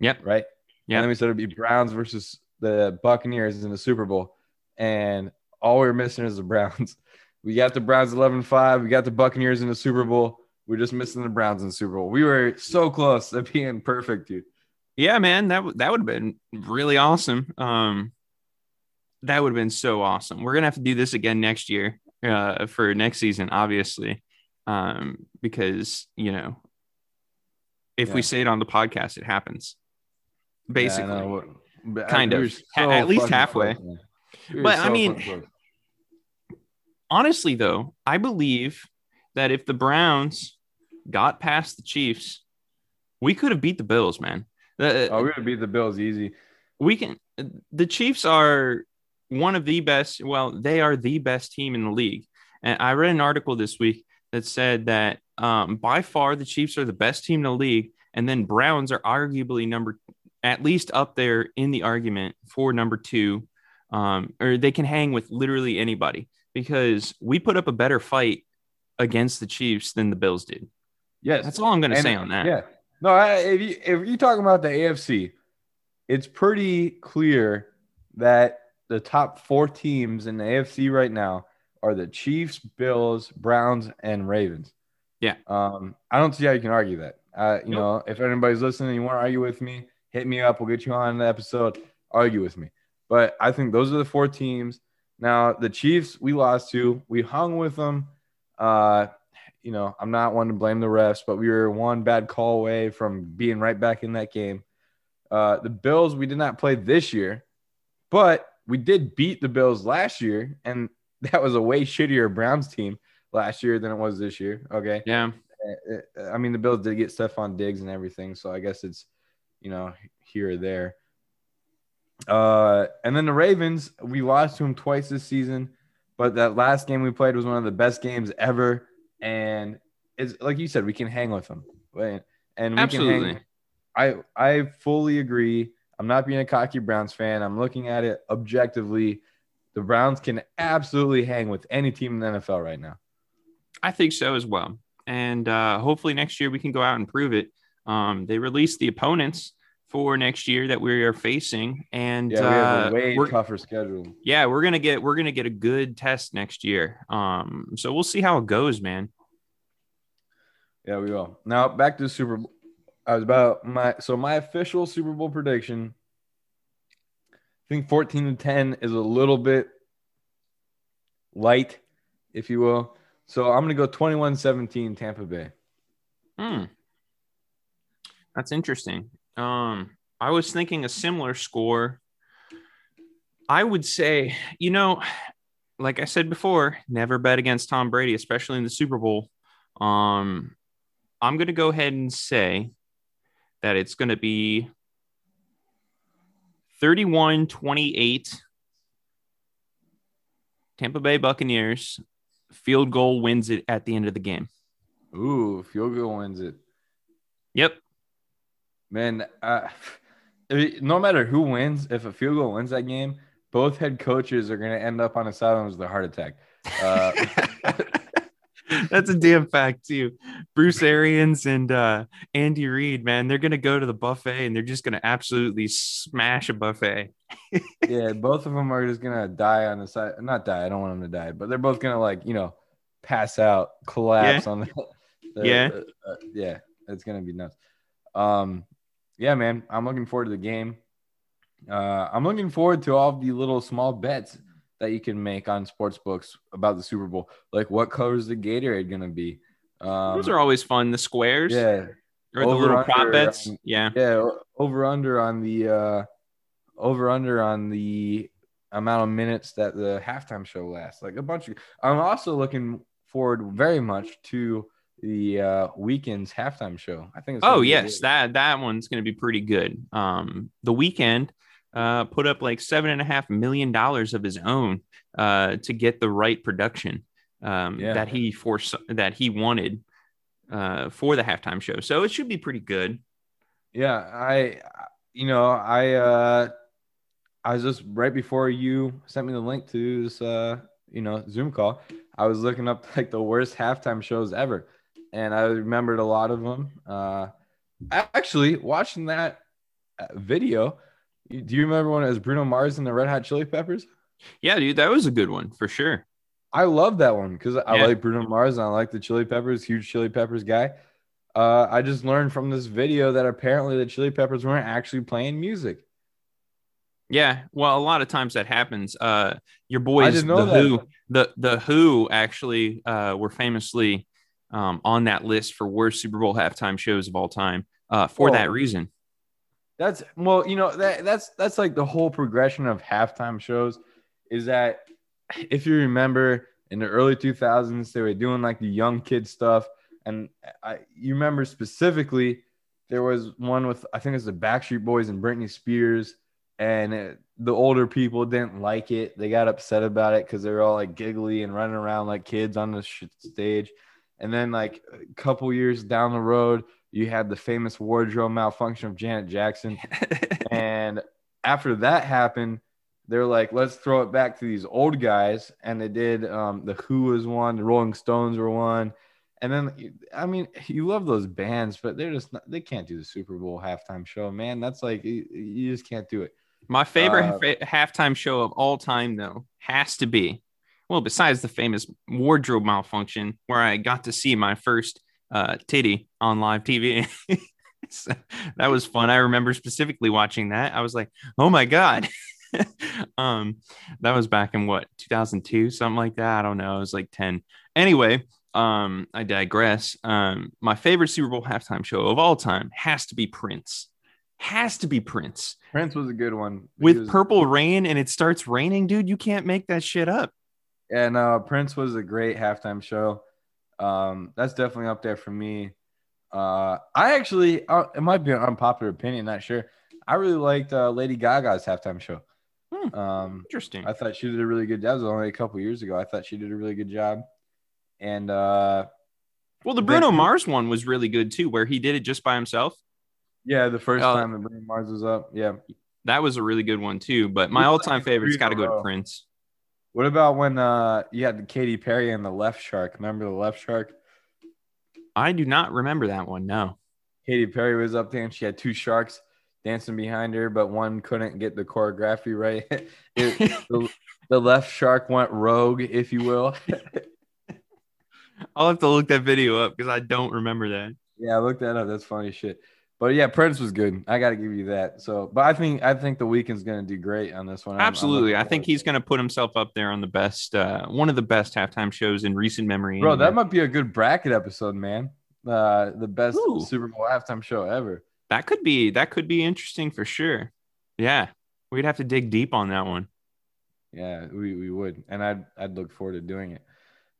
Yep. Right. Yeah. And then we said it'd be Browns versus the Buccaneers in the Super Bowl. And all we are missing is the Browns. We got the Browns 11 5. We got the Buccaneers in the Super Bowl. We're just missing the Browns in the Super Bowl. We were so close to being perfect, dude. Yeah, man, that would that would have been really awesome. Um, that would have been so awesome. We're gonna have to do this again next year, uh, for next season, obviously, um, because you know, if we say it on the podcast, it happens. Basically, Yeah, Kind of. were Ha- at least halfway. close, man. We were But, I mean- honestly, though, I believe that if the Browns got past the Chiefs, we could have beat the Bills, man. The- oh, we're gonna beat the Bills easy. we can the chiefs are one of the best well they are the best team in the league and i read an article this week that said that um, by far the chiefs are the best team in the league and then browns are arguably number at least up there in the argument for number two um, or they can hang with literally anybody because we put up a better fight against the chiefs than the bills did Yes, that's all i'm going to say on that Yeah. No, I, if you if you're talking about the AFC, it's pretty clear that the top four teams in the AFC right now are the Chiefs, Bills, Browns, and Ravens. Yeah. Um, I don't see how you can argue that. Uh, you Nope. know, if anybody's listening, you want to argue with me, hit me up. We'll get you on the episode. Argue with me. But I think those are the four teams. Now the Chiefs, we lost to. We hung with them. Uh, you know, I'm not one to blame the refs, but we were one bad call away from being right back in that game. Uh, the Bills, we did not play this year, but we did beat the Bills last year, and that was a way shittier Browns team last year than it was this year. Okay. yeah Uh, I mean, the Bills did get Stefon Diggs and everything, so I guess it's, you know, here or there. Uh, and then the Ravens, we lost to them twice this season, but that last game we played was one of the best games ever. And it's like you said, we can hang with them, Right? and we can absolutely hang. I I fully agree. I'm not being a cocky Browns fan. I'm looking at it objectively. The Browns can absolutely hang with any team in the NFL right now. I think so as well. And uh, hopefully next year we can go out and prove it. Um, they released the opponents for next year that we are facing, and Yeah, we have uh, a way we're, tougher schedule. yeah, we're gonna get we're gonna get a good test next year. Um, so we'll see how it goes, man. Yeah, we will. Now back to the Super Bowl. I was about my so my official Super Bowl prediction. I think 14 to 10 is a little bit light, if you will. So I'm gonna go 21-17 Tampa Bay. Hmm. That's interesting. Um, I was thinking a similar score. I would say, you know, like I said before, never bet against Tom Brady, especially in the Super Bowl. Um, I'm going to go ahead and say that it's going to be 31 28. Tampa Bay Buccaneers field goal wins it at the end of the game. Ooh, field goal wins it. Yep. Man, uh, no matter who wins, if a field goal wins that game, both head coaches are gonna end up on a sideline with a heart attack. Uh, That's a damn fact too. Bruce Arians and uh, Andy Reid, man, they're gonna go to the buffet and they're just gonna absolutely smash a buffet. yeah, both of them are just gonna die on the side. Not die. I don't want them to die, but they're both gonna like you know pass out, collapse Yeah. on the. the- Yeah. the- uh, yeah, it's gonna be nuts. Um, yeah, man, I'm looking forward to the game. Uh, I'm looking forward to all the little small bets that you can make on sports books about the Super Bowl. Like, what color is the Gatorade gonna be? Um, Those are always fun. The squares, yeah, or the little prop bets. um, yeah, yeah, over under on the uh over under on the amount of minutes that the halftime show lasts. Like a bunch of I'm also looking forward very much to the uh Weeknd's halftime show. I think it's Oh yes, that that one's going to be pretty good. Um, the Weeknd uh, put up like seven and a half million dollars of his own uh, to get the right production um, Yeah. that he for that he wanted uh, for the halftime show. So it should be pretty good. Yeah, I you know, I uh I was just right before you sent me the link to this uh you know Zoom call, I was looking up like the worst halftime shows ever. And I remembered a lot of them. Uh actually watching that uh, video, do you remember when it was Bruno Mars and the Red Hot Chili Peppers? Yeah, dude, that was a good one for sure. I love that one because I Yeah. like Bruno Mars and I like the Chili Peppers, huge Chili Peppers guy. Uh, I just learned from this video that apparently the Chili Peppers weren't actually playing music. Yeah, well, a lot of times that happens. Uh, your boys, the that. Who, the the Who actually uh, were famously um, on that list for worst Super Bowl halftime shows of all time uh, for Whoa. that reason. That's well, you know that that's that's like the whole progression of halftime shows. Is that if you remember in the early 2000s they were doing like the young kid stuff, and I you remember specifically there was one with I think it was the Backstreet Boys and Britney Spears, and it, the older people didn't like it. They got upset about it because they were all like giggly and running around like kids on the sh- stage. And then like a couple years down the road, you had the famous wardrobe malfunction of Janet Jackson. And after that happened, they're like, let's throw it back to these old guys. And they did. Um, the Who was one, the Rolling Stones were one. And then, I mean, you love those bands, but they're just not, they can't do the Super Bowl halftime show, man. That's like, you, you just can't do it. My favorite Uh, halftime show of all time, though, has to be well, besides the famous wardrobe malfunction, where I got to see my first uh, titty on live TV. So that was fun. I remember specifically watching that. I was like, "Oh my god!" um, that was back in what 2002, something like that. I don't know. It was like 10. Anyway, um, I digress. Um, my favorite Super Bowl halftime show of all time has to be Prince. Has to be Prince Prince was a good one. With was- purple rain and it starts raining, dude. You can't make that shit up. And uh, Prince was a great halftime show. Um, that's definitely up there for me. Uh, I actually, uh, it might be an unpopular opinion, not sure. I really liked uh, Lady Gaga's halftime show. Hmm. Um, Interesting. I thought she did a really good job. That was only a couple years ago. I thought she did a really good job. And uh, Well, the Bruno. Mars one was really good too, where he did it just by himself. yeah, the first Oh. time that Bruno Mars was up. Yeah. That was a really good one too. But my all-time favorite's got to go to. Prince. What about when uh, you had the Katy Perry and the Left Shark? Remember the Left Shark? I do not remember that one. No. Katy Perry was up there and she had two sharks dancing behind her, but one couldn't get the choreography right. It- the, the left shark went rogue, if you will. I'll have to look that video up because I don't remember that. yeah, look that up. That's funny shit. But yeah, Prince was good. I got to give you that. So, but I think I think the Weeknd's gonna do great on this one. Absolutely. I think he's going to put himself up there on the best, uh, one of the best halftime shows in recent memory. bro. That might be a good bracket episode, man. Uh, the best Ooh. Super Bowl halftime show ever. that could be that could be interesting for sure. Yeah, we'd have to dig deep on that one. Yeah, we, we would, and I'd I'd look forward to doing it.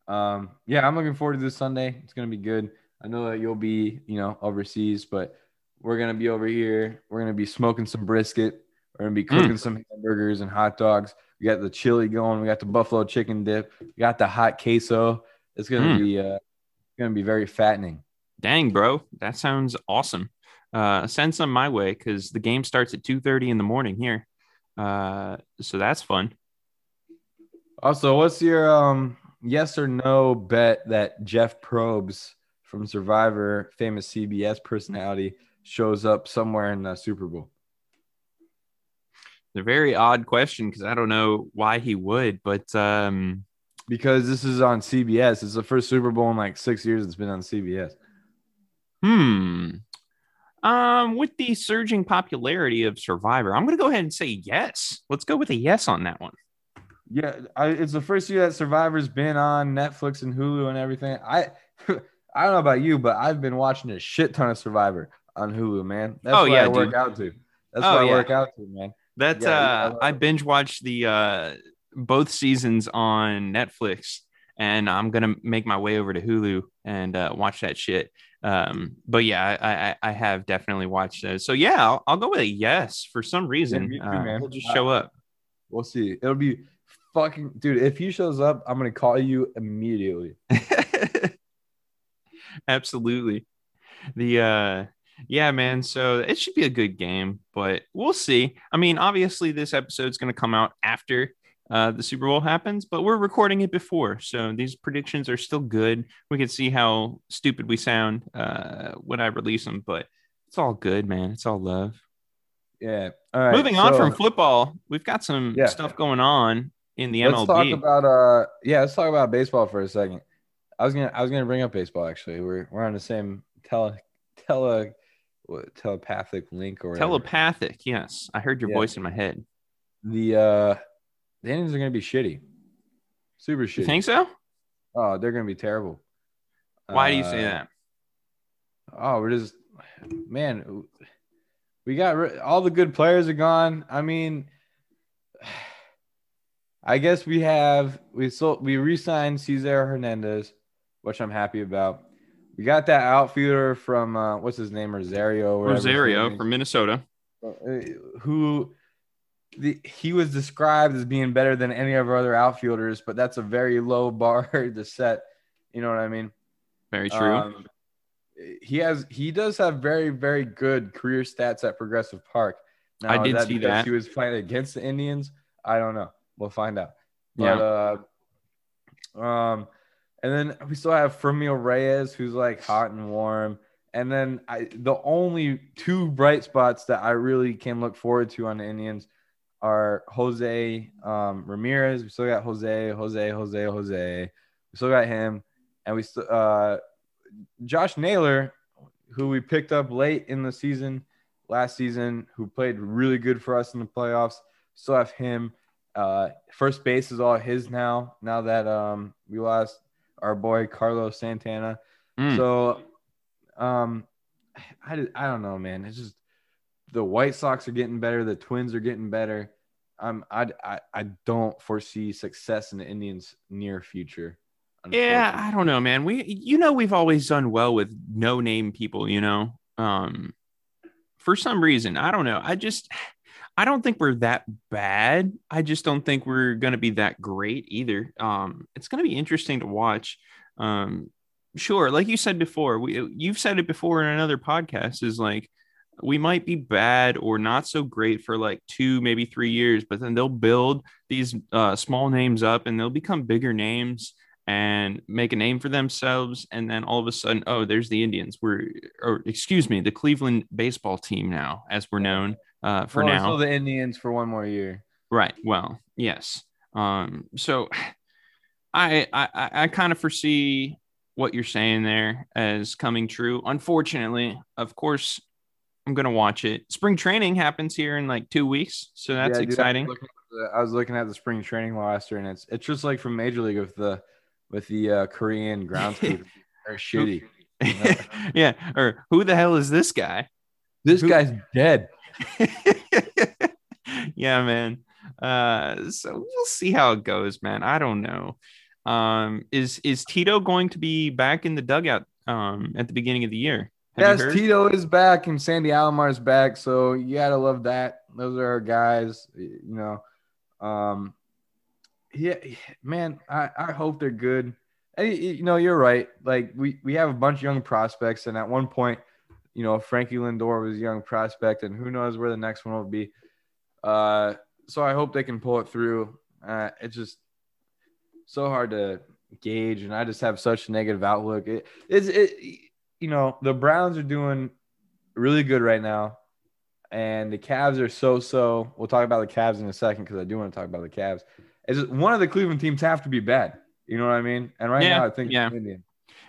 Um, yeah, I'm looking forward to this Sunday. It's gonna be good. I know that you'll be, you know, overseas, but we're gonna be over here. We're gonna be smoking some brisket. We're gonna be cooking some hamburgers and hot dogs. We got the chili going. We got the buffalo chicken dip. We got the hot queso. It's gonna Mm. be uh, gonna be very fattening. Dang, bro, that sounds awesome. Uh, send some my way because the game starts at two thirty in the morning here. Uh, so that's fun. Also, what's your um, yes or no bet that Jeff Probst from Survivor, famous CBS personality, shows up somewhere in the Super Bowl? It's a very odd question because I don't know why he would, but um, Because this is on CBS. It's the first Super Bowl in like six years it's been on CBS. hmm. Um, with the surging popularity of Survivor, I'm going to go ahead and say yes. Let's go with a yes on that one. Yeah, I, it's the first year that Survivor's been on Netflix and Hulu and everything. I I don't know about you, but I've been watching a shit ton of Survivor on Hulu, man. That's Oh, what yeah, I work dude. out to. That's Oh, what I yeah. work out to, man. That Yeah, uh, I binge watched the uh, both seasons on Netflix, and I'm gonna make my way over to Hulu and uh, watch that shit. Um, but yeah, I, I I have definitely watched those. So yeah, I'll, I'll go with a yes for some reason. me too, uh, man. He'll just show up. We'll see. It'll be fucking dude. If he shows up, I'm gonna call you immediately. Absolutely. The uh yeah, man. So it should be a good game, but we'll see. I mean, obviously this episode's going to come out after uh the Super Bowl happens, but we're recording it before. So these predictions are still good. We can see how stupid we sound uh when I release them, but it's all good, man. It's all love. Yeah. All right. Moving on so from football, we've got some Yeah. stuff going on in the let's MLB. talk about uh yeah, let's talk about baseball for a second. I was gonna I was gonna bring up baseball actually. We're we're on the same tele tele what, telepathic link or whatever. Telepathic, yes. I heard your Yeah. voice in my head. the uh the Indians are gonna be shitty. Super shitty. You think so? Oh, they're gonna be terrible. Why do you say Uh, that? Oh, we're just man. We got all the good players are gone. I mean, I guess we have we sold we re-signed Cesar Hernandez, which I'm happy about. We got that outfielder from uh, what's his name Rosario. Rosario from Minnesota. uh, who the he was described as being better than any of our other outfielders, but that's a very low bar to set. You know what I mean? Very true. Um, he has he does have very very good career stats at Progressive Park. I is did see that. He was playing against the Indians. I don't know. We'll find out. Yeah. But uh, um, and then we still have Franmil Reyes, who's like hot and warm. And then I the only two bright spots that I really can look forward to on the Indians are Jose um, Ramirez. We still got Jose, Jose, Jose, Jose. We still got him, and we still uh, Josh Naylor, who we picked up late in the season last season, who played really good for us in the playoffs. Still have him. Uh, first base is all his now. Now that um, we lost our boy Carlos Santana, Mm. so um, I I don't know, man. It's just the White Sox are getting better. The Twins are getting better. Um, I I, I don't foresee success in the Indians' near future. yeah. I don't know, man. We you know we've always done well with no name people, you know. Um for some reason, I don't know. I just I don't think we're that bad. I just don't think we're going to be that great either. Um it's going to be interesting to watch. Um sure, like you said before, we you've said it before in another podcast is like we might be bad or not so great for like two, maybe three years, but then they'll build these uh, small names up and they'll become bigger names and make a name for themselves. And then all of a sudden, oh, there's the Indians. We're, or excuse me, the Cleveland baseball team now, as we're known uh, for Well, now. still the Indians for one more year. Right. Well, yes. Um, so I I I- kind of foresee what you're saying there as coming true. Unfortunately, of course, I'm gonna watch it. Spring training happens here in like two weeks, so that's Yeah, dude, exciting. I was, looking at the, I was looking at the spring training roster, and it's it's just like from Major League with the with the uh, Korean ground crew. They're shitty. yeah. Or who the hell is this guy? This Who- guy's dead. yeah, man. Uh, so we'll see how it goes, man. I don't know. Um, is is Tito going to be back in the dugout um at the beginning of the year? Have yes. Tito is back and Sandy Alomar is back, so you gotta love that. Those are our guys, you know. Um, yeah, man, I, I hope they're good. And, you know, you're right. Like we we have a bunch of young prospects, and at one point, you know, Frankie Lindor was a young prospect, and who knows where the next one will be. Uh, so I hope they can pull it through. Uh, it's just so hard to Gauge, and I just have such a negative outlook. It, it's it, you know, the Browns are doing really good right now, and the Cavs are so so. We'll talk about the Cavs in a second because I do want to talk about the Cavs. Just, one of the Cleveland teams have to be bad. You know what I mean? And right Yeah, now, I think yeah. Indian.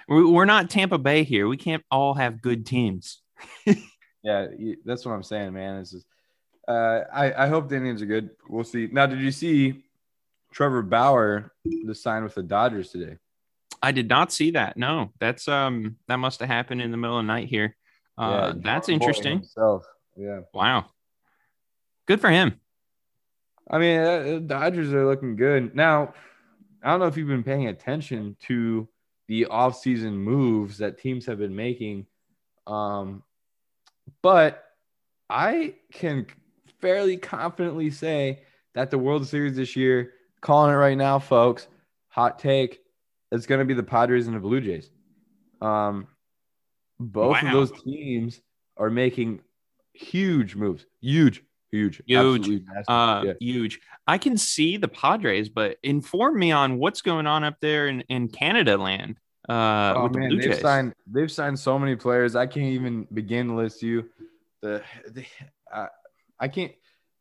We- We're not Tampa Bay here. We can't all have good teams. Yeah, that's what I'm saying, man. This is. uh, I I hope the Indians are good. We'll see. Now, did you see Trevor Bauer the sign with the Dodgers today? I did not see that. No, that's um that must have happened in the middle of the night here. Uh, Yeah, that's interesting. himself. Yeah. Wow, good for him. I mean, uh, Dodgers are looking good. Now, I don't know if you've been paying attention to the offseason moves that teams have been making. Um, but I can fairly confidently say that the World Series this year, calling it right now, folks, hot take, it's going to be the Padres and the Blue Jays. Um, both of those teams are making huge moves. Huge, huge, Huge. Uh, Yeah. huge. I can see the Padres, but inform me on what's going on up there in, in Canada land. Uh, oh the man, Blue they've Jays. signed they've signed so many players. I can't even begin to list you. The, the I, I can't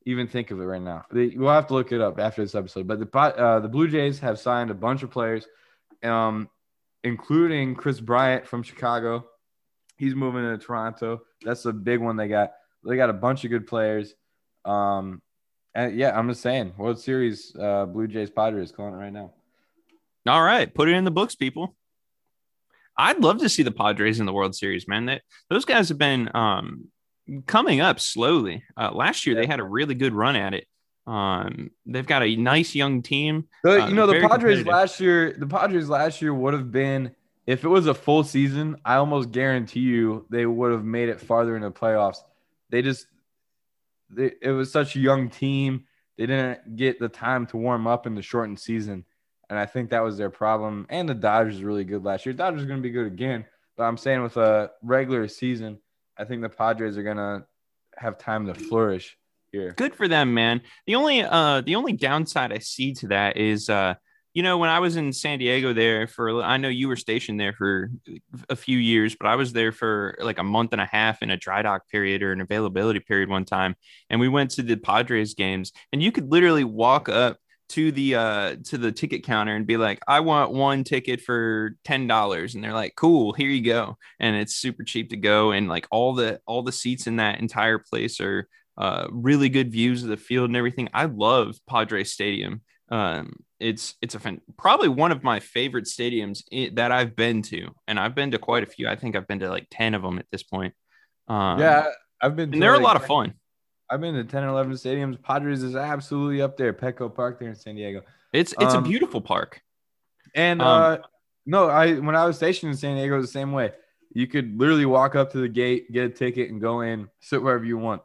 even think of it right now. They, we'll have to look it up after this episode. But the uh, the Blue Jays have signed a bunch of players, um, including Kris Bryant from Chicago. He's moving to Toronto. That's a big one they got. They got a bunch of good players. Um, and yeah, I'm just saying, World Series, uh, Blue Jays Padres calling it right now. All right, put it in the books, people. I'd love to see the Padres in the World Series, man. That those guys have been um, coming up slowly. Uh, last year they had a really good run at it. Um, they've got a nice young team. The, Uh, you know, the Padres last year, the Padres last year would have been, if it was a full season, I almost guarantee you they would have made it farther in the playoffs. They just, they, it was such a young team. They didn't get the time to warm up in the shortened season. And I think that was their problem. And the Dodgers really good last year. Dodgers going to be good again. But I'm saying with a regular season, I think the Padres are going to have time to flourish here. Good for them, man. The only uh the only downside I see to that is uh you know when I was in San Diego there for I know you were stationed there for a few years, but I was there for like a month and a half in a dry dock period or an availability period one time, and we went to the Padres games, and you could literally walk up to the uh to the ticket counter and be like i want one ticket for ten dollars and they're like cool here you go and it's super cheap to go and like all the all the seats in that entire place are uh, really good views of the field and everything. I love Padres Stadium. Um, it's it's a fan, probably one of my favorite stadiums that I've been to, and I've been to quite a few. I think I've been to like ten of them at this point. Um, yeah, I've been. to and they're a lot of fun. I've been to 10 or 11 stadiums. Padres is absolutely up there. Petco Park there in San Diego. It's it's Um, a beautiful park. And Um, uh no, I when I was stationed in San Diego, it was the same way. You could literally walk up to the gate, get a ticket, and go in, sit wherever you want.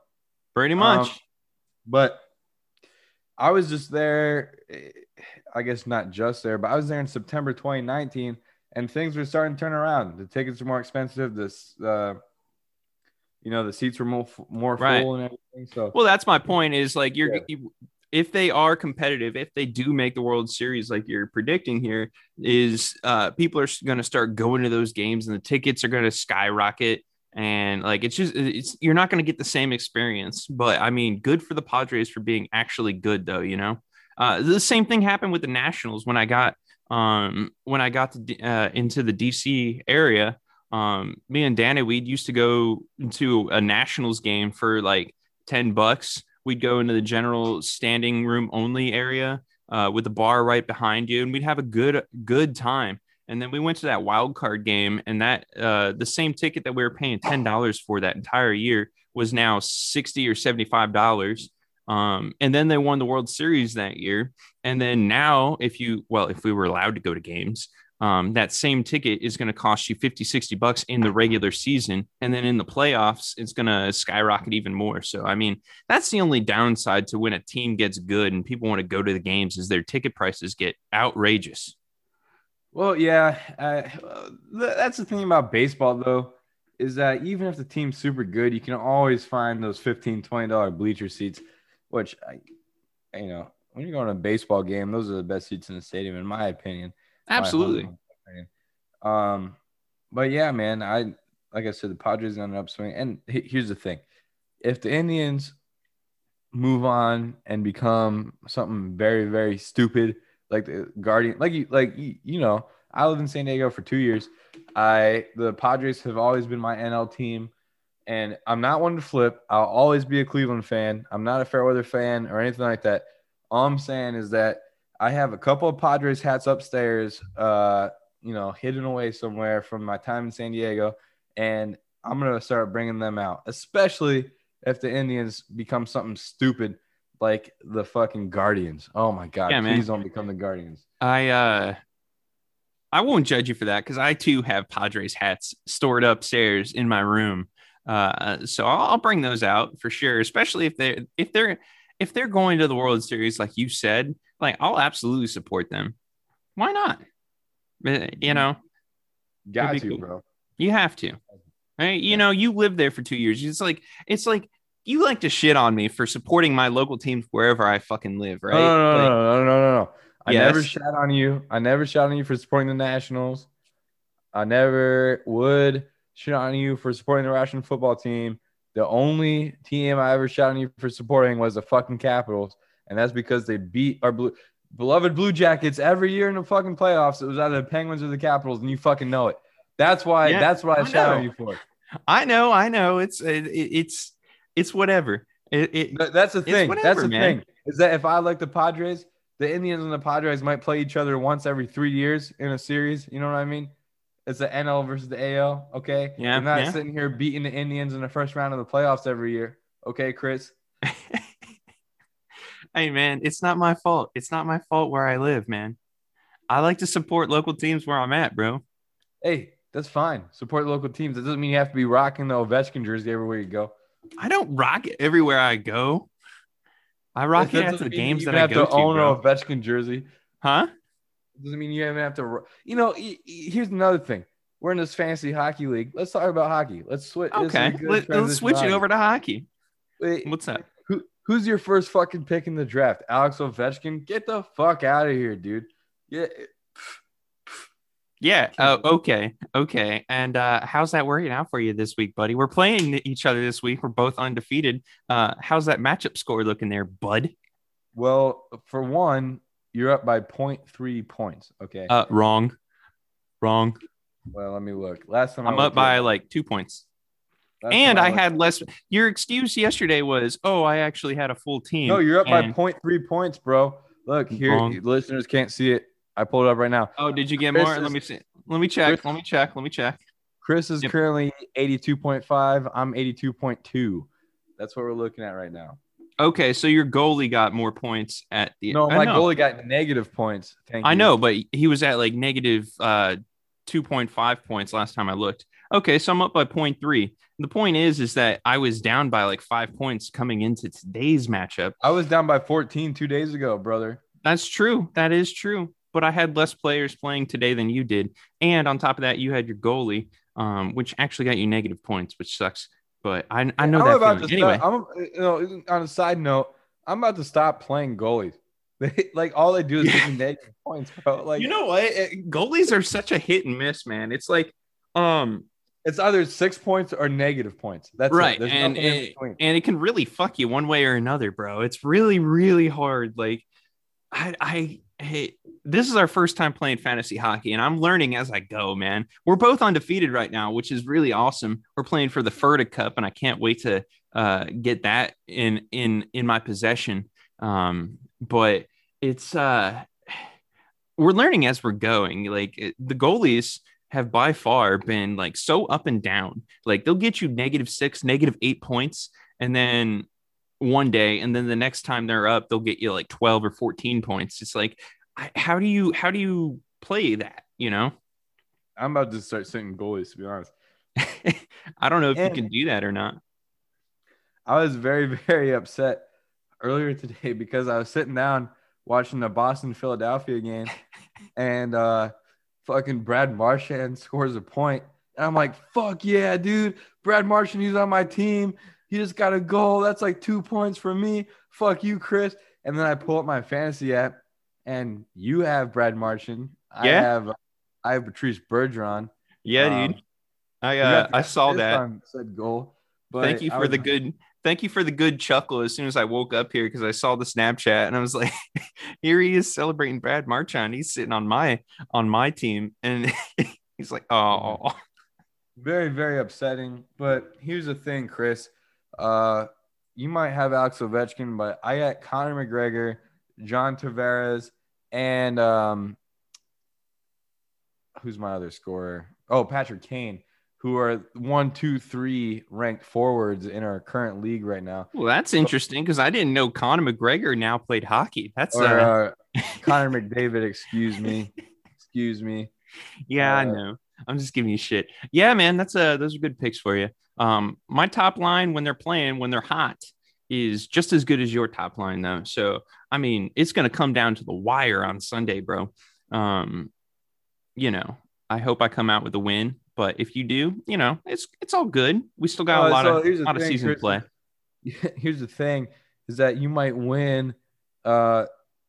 Pretty much. Um, but I was just there, I guess not just there, but I was there in September 2019, and things were starting to turn around. The tickets were more expensive. This, uh, you know, the seats were more more Right. full and everything. So Well, that's my point. Is like you're Yeah. you, if they are competitive, if they do make the World Series, like you're predicting here, is uh, people are going to start going to those games, and the tickets are going to skyrocket. And like it's just it's you're not going to get the same experience. But I mean, good for the Padres for being actually good, though. You know, uh, the same thing happened with the Nationals when I got um when I got to, uh, into the DC area. Um, me and Danny, we'd used to go to a Nationals game for like 10 bucks. We'd go into the general standing room only area uh, with the bar right behind you, and we'd have a good good time. And then we went to that wild card game, and that uh, the same ticket that we were paying ten dollars for that entire year was now sixty or seventy five dollars. Um, and then they won the World Series that year. And then now, if you well, if we were allowed to go to games, um, that same ticket is going to cost you 50 60 bucks in the regular season and then in the playoffs it's going to skyrocket even more so i mean that's the only downside to when a team gets good and people want to go to the games is their ticket prices get outrageous Well, yeah, uh, that's the thing about baseball, though, is that even if the team's super good, you can always find those 15 $20 bleacher seats, which, I, you know, when you're going to a baseball game, those are the best seats in the stadium, in my opinion. Absolutely. Um, but yeah, man, I like I said, the Padres on an upswing. And here's the thing: if the Indians move on and become something very, very stupid, like the Guardian, like you, like you, you know, I lived in San Diego for two years. I the Padres have always been my NL team, and I'm not one to flip. I'll always be a Cleveland fan. I'm not a Fairweather fan or anything like that. All I'm saying is that I have a couple of Padres hats upstairs, uh, you know, hidden away somewhere from my time in San Diego, and I'm gonna start bringing them out, especially if the Indians become something stupid like the fucking Guardians. Oh my god, yeah, please don't become the Guardians. I uh I won't judge you for that because I too have Padres hats stored upstairs in my room. Uh, so I'll, I'll bring those out for sure, especially if they're if they're if they're going to the World Series, like you said, like I'll absolutely support them. Why not? Uh, you know, got you, cool. bro. You have to. Right? You know, you lived there for two years. It's like it's like you like to shit on me for supporting my local teams wherever I fucking live, right? No, no, like, no, no, no, no, no. I yes. never shot on you. I never shot on you for supporting the Nationals. I never would shit on you for supporting the Russian football team. The only team I ever shot on you for supporting was the fucking Capitals, and that's because they beat our blue, beloved Blue Jackets every year in the fucking playoffs. It was either the Penguins or the Capitals, and you fucking know it. That's why. Yeah, that's what I, I shot on you for. I know. I know. It's it, it's it's whatever. It, it, that's the thing. Whatever, that's the man. thing. Is that if I like the Padres, the Indians and the Padres might play each other once every three years in a series. You know what I mean? It's the NL versus the AL. Okay. Yeah. I'm not yeah. sitting here beating the Indians in the first round of the playoffs every year. Okay, Chris. hey man, it's not my fault. It's not my fault where I live, man. I like to support local teams where I'm at, bro. Hey, that's fine. Support local teams. It doesn't mean you have to be rocking the Ovechkin jersey everywhere you go. I don't rock it everywhere I go. I rock it after the games that I go to. Own a Ovechkin jersey, huh? Doesn't mean you even have to. You know, here's another thing. We're in this fantasy hockey league. Let's talk about hockey. Let's switch. Okay, Let, us switch it over to hockey. Wait, What's that? Who Who's your first fucking pick in the draft? Alex Ovechkin? Get the fuck out of here, dude. Yeah. Yeah. Uh, okay. Okay. And uh, how's that working out for you this week, buddy? We're playing each other this week. We're both undefeated. Uh, how's that matchup score looking there, bud? Well, for one, you're up by 0.3 points. Okay. Uh, wrong. Wrong. Well, let me look. Last time I'm up by like two points. Last and I, I had less. Your excuse yesterday was, oh, I actually had a full team. No, you're up and... by 0.3 points, bro. Look here, listeners can't see it. I pulled it up right now. Oh, did you get Chris more? Is, let me see. Let me check. Chris, let me check. Let me check. Chris is yep. currently 82.5. I'm 82.2. That's what we're looking at right now. Okay, so your goalie got more points at the No, my goalie got negative points. Thank I you. know, but he was at like negative uh 2.5 points last time I looked. Okay, so I'm up by three. The point is is that I was down by like 5 points coming into today's matchup. I was down by 14 2 days ago, brother. That's true. That is true but I had less players playing today than you did. And on top of that, you had your goalie, um, which actually got you negative points, which sucks. But I, I know I'm that feeling. anyway. I'm, you know, on a side note, I'm about to stop playing goalies. They, like all they do is give me negative points, bro. Like you know what? Goalies are such a hit and miss, man. It's like um it's either six points or negative points. That's right. And it, and it can really fuck you one way or another, bro. It's really, really hard. Like I I hey, this is our first time playing fantasy hockey, and I'm learning as I go, man. We're both undefeated right now, which is really awesome. We're playing for the Furta Cup, and I can't wait to uh, get that in in in my possession. Um, but it's uh, we're learning as we're going. Like it, the goalies have by far been like so up and down. Like they'll get you negative six, negative eight points, and then one day and then the next time they're up they'll get you like 12 or 14 points. It's like how do you how do you play that you know? I'm about to start sitting goalies to be honest. I don't know if and you can do that or not. I was very very upset earlier today because i was sitting down watching the boston philadelphia game and uh fucking brad marchand scores a point and i'm like fuck yeah dude brad marchand he's on my team he just got a goal. That's like two points for me. Fuck you, Chris. And then I pull up my fantasy app, and you have Brad Marchand. I Yeah? have I have Patrice Bergeron. Yeah, Um, dude. I uh, I saw that. Said goal. But thank you for was- the good thank you for the good chuckle as soon as I woke up here because I saw the Snapchat and I was like, here he is celebrating Brad Marchand. He's sitting on my on my team and he's like, oh very very upsetting. But here's the thing, Chris. Uh, you might have Alex Ovechkin, but I got Conor McGregor, John Tavares, and um, who's my other scorer? Oh, Patrick Kane, who are one, two, three ranked forwards in our current league right now. well, that's interesting because I didn't know Conor McGregor now played hockey. That's Or uh, uh, Connor McDavid, excuse me, excuse me. yeah, I uh, know. I'm just giving you shit. Yeah, man, that's uh those are good picks for you. Um, my top line when they're playing, when they're hot, is just as good as your top line though. So I mean, it's gonna come down to the wire on Sunday, bro. Um, you know, I hope I come out with a win, but if you do, you know, it's it's all good. We still got a Uh, lot so of lot of thing, season Chris, play. here's the thing is that you might win uh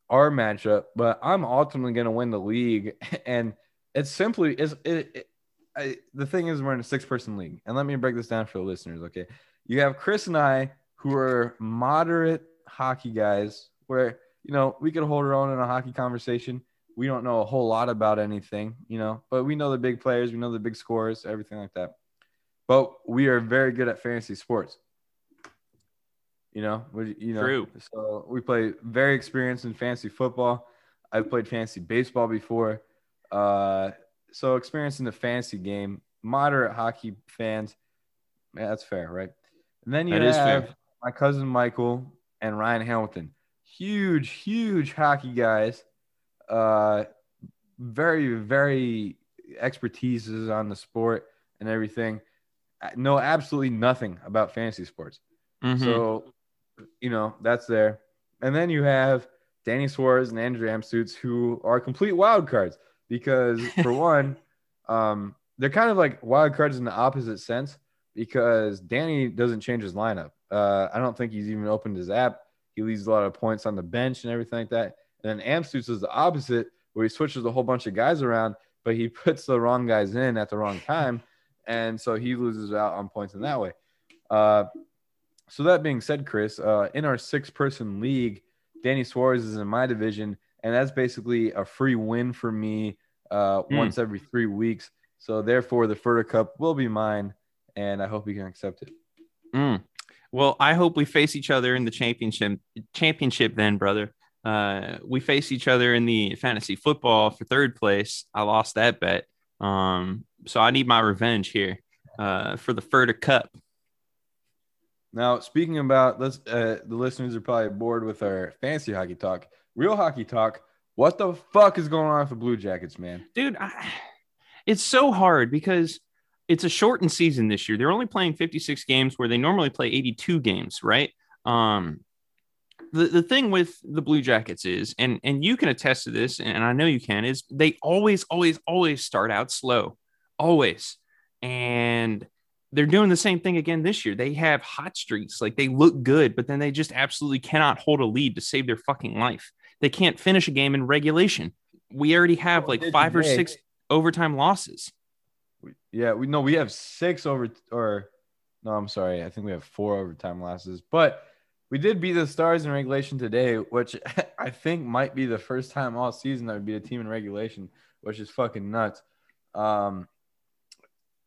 our matchup but i'm ultimately going to win the league. And it's simply is it, it I, the thing is we're in a six person league. And let me break this down for the listeners okay? You have chris and i who are moderate hockey guys where you know we could hold our own in a hockey conversation we don't know a whole lot about anything you know but we know the big players we know the big scores everything like that but we are very good at fantasy sports you know, we, you know. True. So we play very experienced in fantasy football. I've played fantasy baseball before. Uh, so experience in the fantasy game. Moderate hockey fans. Yeah, that's fair, right? And then you That have my cousin Michael and Ryan Hamilton. Huge, huge hockey guys. Uh, very, very expertises on the sport and everything. I Know absolutely nothing about fantasy sports. Mhm. So, you know, that's there. And then you have Danny Suarez and Andrew Amstutz, who are complete wild cards because, for one, um, they're kind of like wild cards in the opposite sense because Danny doesn't change his lineup. Uh, I don't think he's even opened his app. He leaves a lot of points on the bench and everything like that. And then Amstutz is the opposite, where he switches a whole bunch of guys around, but he puts the wrong guys in at the wrong time. And so he loses out on points in that way. Uh, so that being said, Chris, uh, in our six-person league, Danny Suarez is in my division, and that's basically a free win for me uh, Hmm. once every three weeks. So therefore, the Furta Cup will be mine, and I hope you can accept it. Mm. Well, I hope we face each other in the championship. Championship, then, brother. Uh, we face each other in the fantasy football for third place. I lost that bet, um, so I need my revenge here uh, for the Furta Cup. Now, speaking about let's, uh, the listeners are probably bored with our fantasy hockey talk. Real hockey talk. What the fuck is going on with the Blue Jackets, man? dude I, it's so hard because it's a shortened season this year they're only playing 56 games where they normally play 82 games right um the, the thing with the blue jackets is and and you can attest to this and i know you can is they always always always start out slow always and they're doing the same thing again this year they have hot streaks like they look good but then they just absolutely cannot hold a lead to save their fucking life they can't finish a game in regulation we already have like five or six overtime losses. Yeah, we know we have six over or no, I'm sorry. I think we have four overtime losses, but we did beat the Stars in regulation today, which I think might be the first time all season that would beat a team in regulation, which is fucking nuts. Um,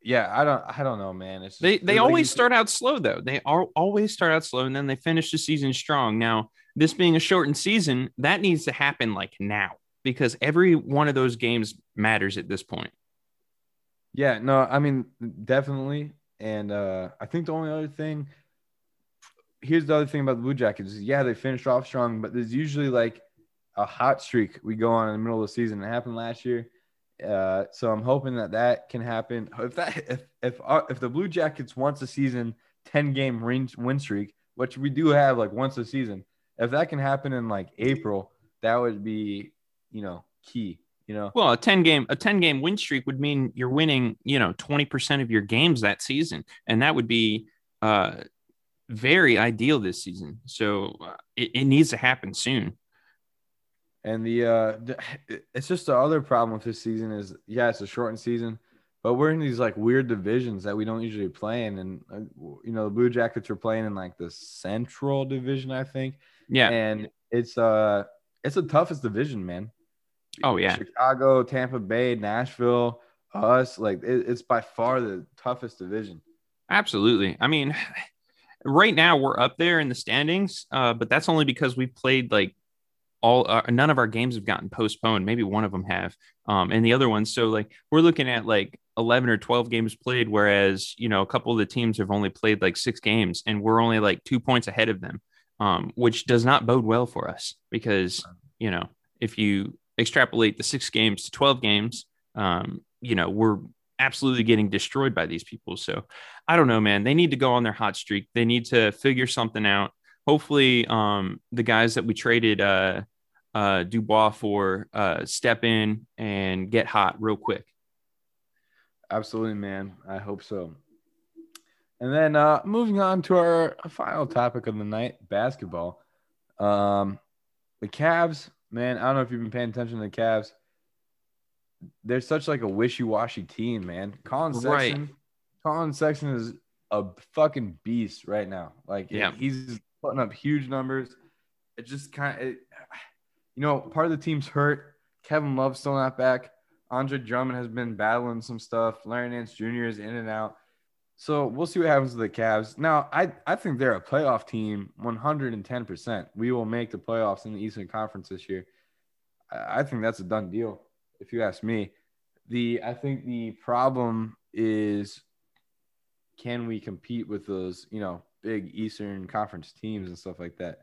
yeah, I don't, I don't know, man. It's They just- they like always said- start out slow though. They are always start out slow and then they finish the season strong. Now, this being a shortened season, that needs to happen like now because every one of those games matters at this point. Yeah, no, I mean definitely. And uh I think the only other thing here's the other thing about the Blue Jackets is yeah, they finished off strong, but there's usually like a hot streak we go on in the middle of the season. It happened last year. Uh, so I'm hoping that that can happen. If that if if uh, if the Blue Jackets once a season 10 game win streak, which we do have like once a season, if that can happen in like April, that would be, you know, key, you know. Well, a 10 game a 10 game win streak would mean you're winning, you know, 20% of your games that season and that would be uh very ideal this season. So uh, it, it needs to happen soon. And the uh, it's just the other problem with this season is yeah, it's a shortened season, but we're in these like weird divisions that we don't usually play in, and uh, you know the Blue Jackets are playing in like the Central Division, I think. Yeah, and it's uh it's the toughest division, man. Oh yeah, Chicago, Tampa Bay, Nashville, us like it, it's by far the toughest division. Absolutely. I mean, right now we're up there in the standings, uh, but that's only because we played like all uh, none of our games have gotten postponed. Maybe one of them have, um, and the other ones. So like we're looking at like eleven or twelve games played, whereas you know a couple of the teams have only played like six games, and we're only like two points ahead of them, um, which does not bode well for us because you know if you extrapolate the six games to twelve games, um, you know we're absolutely getting destroyed by these people. So I don't know, man. They need to go on their hot streak. They need to figure something out. Hopefully, um, the guys that we traded uh, uh, Dubois for uh, step in and get hot real quick. Absolutely, man. I hope so. And then uh, moving on to our final topic of the night, basketball. Um, the Cavs, man. I don't know if you've been paying attention to the Cavs. They're such like a wishy-washy team, man. Collin Sexton, right. Collin Sexton is a fucking beast right now. Like, yeah, he's putting up huge numbers. It just kind of, you know, part of the team's hurt. Kevin Love's still not back. Andre Drummond has been battling some stuff. Larry Nance Jr. is in and out. So we'll see what happens to the Cavs. Now, I, I think they're a playoff team 110%. We will make the playoffs in the Eastern Conference this year. I think that's a done deal, if you ask me. The I think the problem is can we compete with those, you know, big Eastern Conference teams and stuff like that?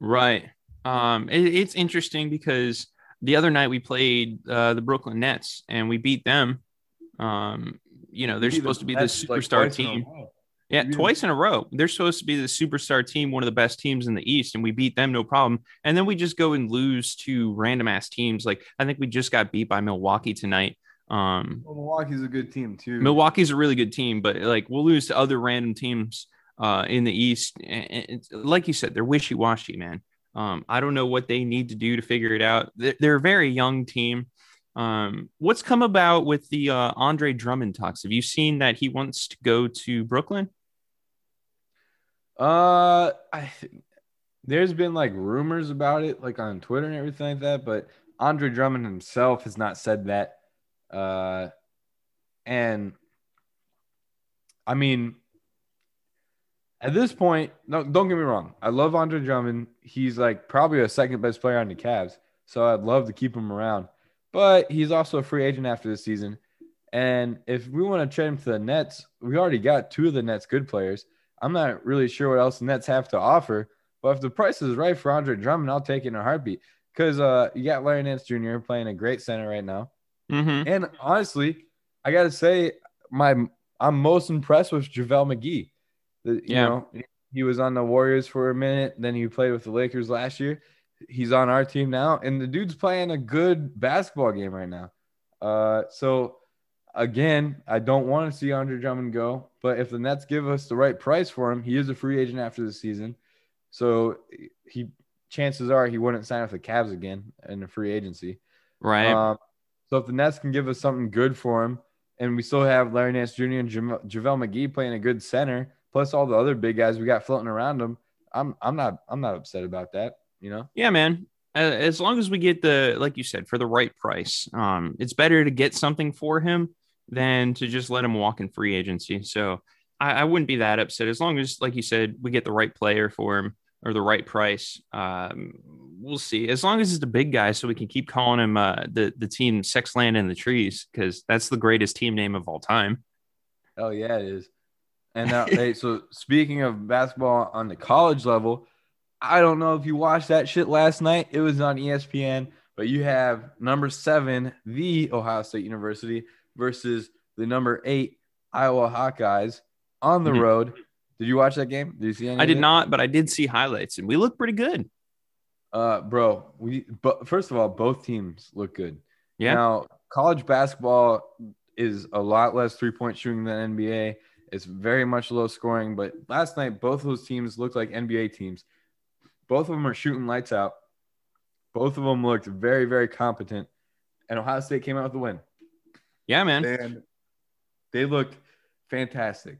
Right. Um, it, it's interesting because the other night we played uh, the Brooklyn Nets and we beat them. Um, you know, they're supposed to be the superstar like team. Yeah, twice in a row. They're supposed to be the superstar team, one of the best teams in the East, and we beat them no problem. And then we just go and lose to random ass teams. Like I think we just got beat by Milwaukee tonight. Um, well, Milwaukee's a good team too. Milwaukee's a really good team, but like we'll lose to other random teams uh, in the East. And like you said, they're wishy washy, man. Um, I don't know what they need to do to figure it out. They're, they're a very young team. Um, what's come about with the uh, Andre Drummond talks? Have you seen that he wants to go to Brooklyn? Uh, I there's been like rumors about it, like on Twitter and everything like that, but Andre Drummond himself has not said that. Uh, and I mean, at this point, no, don't get me wrong. I love Andre Drummond. He's like probably a second best player on the Cavs. So I'd love to keep him around. But he's also a free agent after this season. And if we want to trade him to the Nets, we already got two of the Nets good players. I'm not really sure what else the Nets have to offer. But if the price is right for Andre Drummond, I'll take it in a heartbeat. Because uh, you got Larry Nance Jr. playing a great center right now. Mm-hmm. And honestly, I got to say, my I'm most impressed with JaVale McGee. You yeah. know, he was on the Warriors for a minute. Then he played with the Lakers last year. He's on our team now, and the dude's playing a good basketball game right now. Uh, so again, I don't want to see Andre Drummond go, but if the Nets give us the right price for him, he is a free agent after the season. So he chances are he wouldn't sign with the Cavs again in a free agency. Right. Um, so if the Nets can give us something good for him, and we still have Larry Nance Jr. and JaVale McGee playing a good center, plus all the other big guys we got floating around him. I'm I'm not I'm not upset about that. You know. Yeah, man. As long as we get the like you said for the right price, um, it's better to get something for him than to just let him walk in free agency. So I, I wouldn't be that upset as long as, like you said, we get the right player for him or the right price. Um, we'll see. As long as it's the big guy, so we can keep calling him uh, the the team Sex Land in the Trees because that's the greatest team name of all time. Oh yeah, it is. And uh, hey, so speaking of basketball on the college level, I don't know if you watched that shit last night. It was on ESPN, but you have number seven, the Ohio State University, versus the number eight Iowa Hawkeyes on the mm-hmm. road. Did you watch that game? Did you see any? I did not, but I did see highlights, and we look pretty good. Uh, bro, we but first of all, both teams look good. Yeah. Now, college basketball is a lot less three point shooting than NBA. It's very much low scoring, but last night both those teams looked like NBA teams. Both of them are shooting lights out. Both of them looked very, very competent, and Ohio State came out with the win. Yeah, man. And they look fantastic.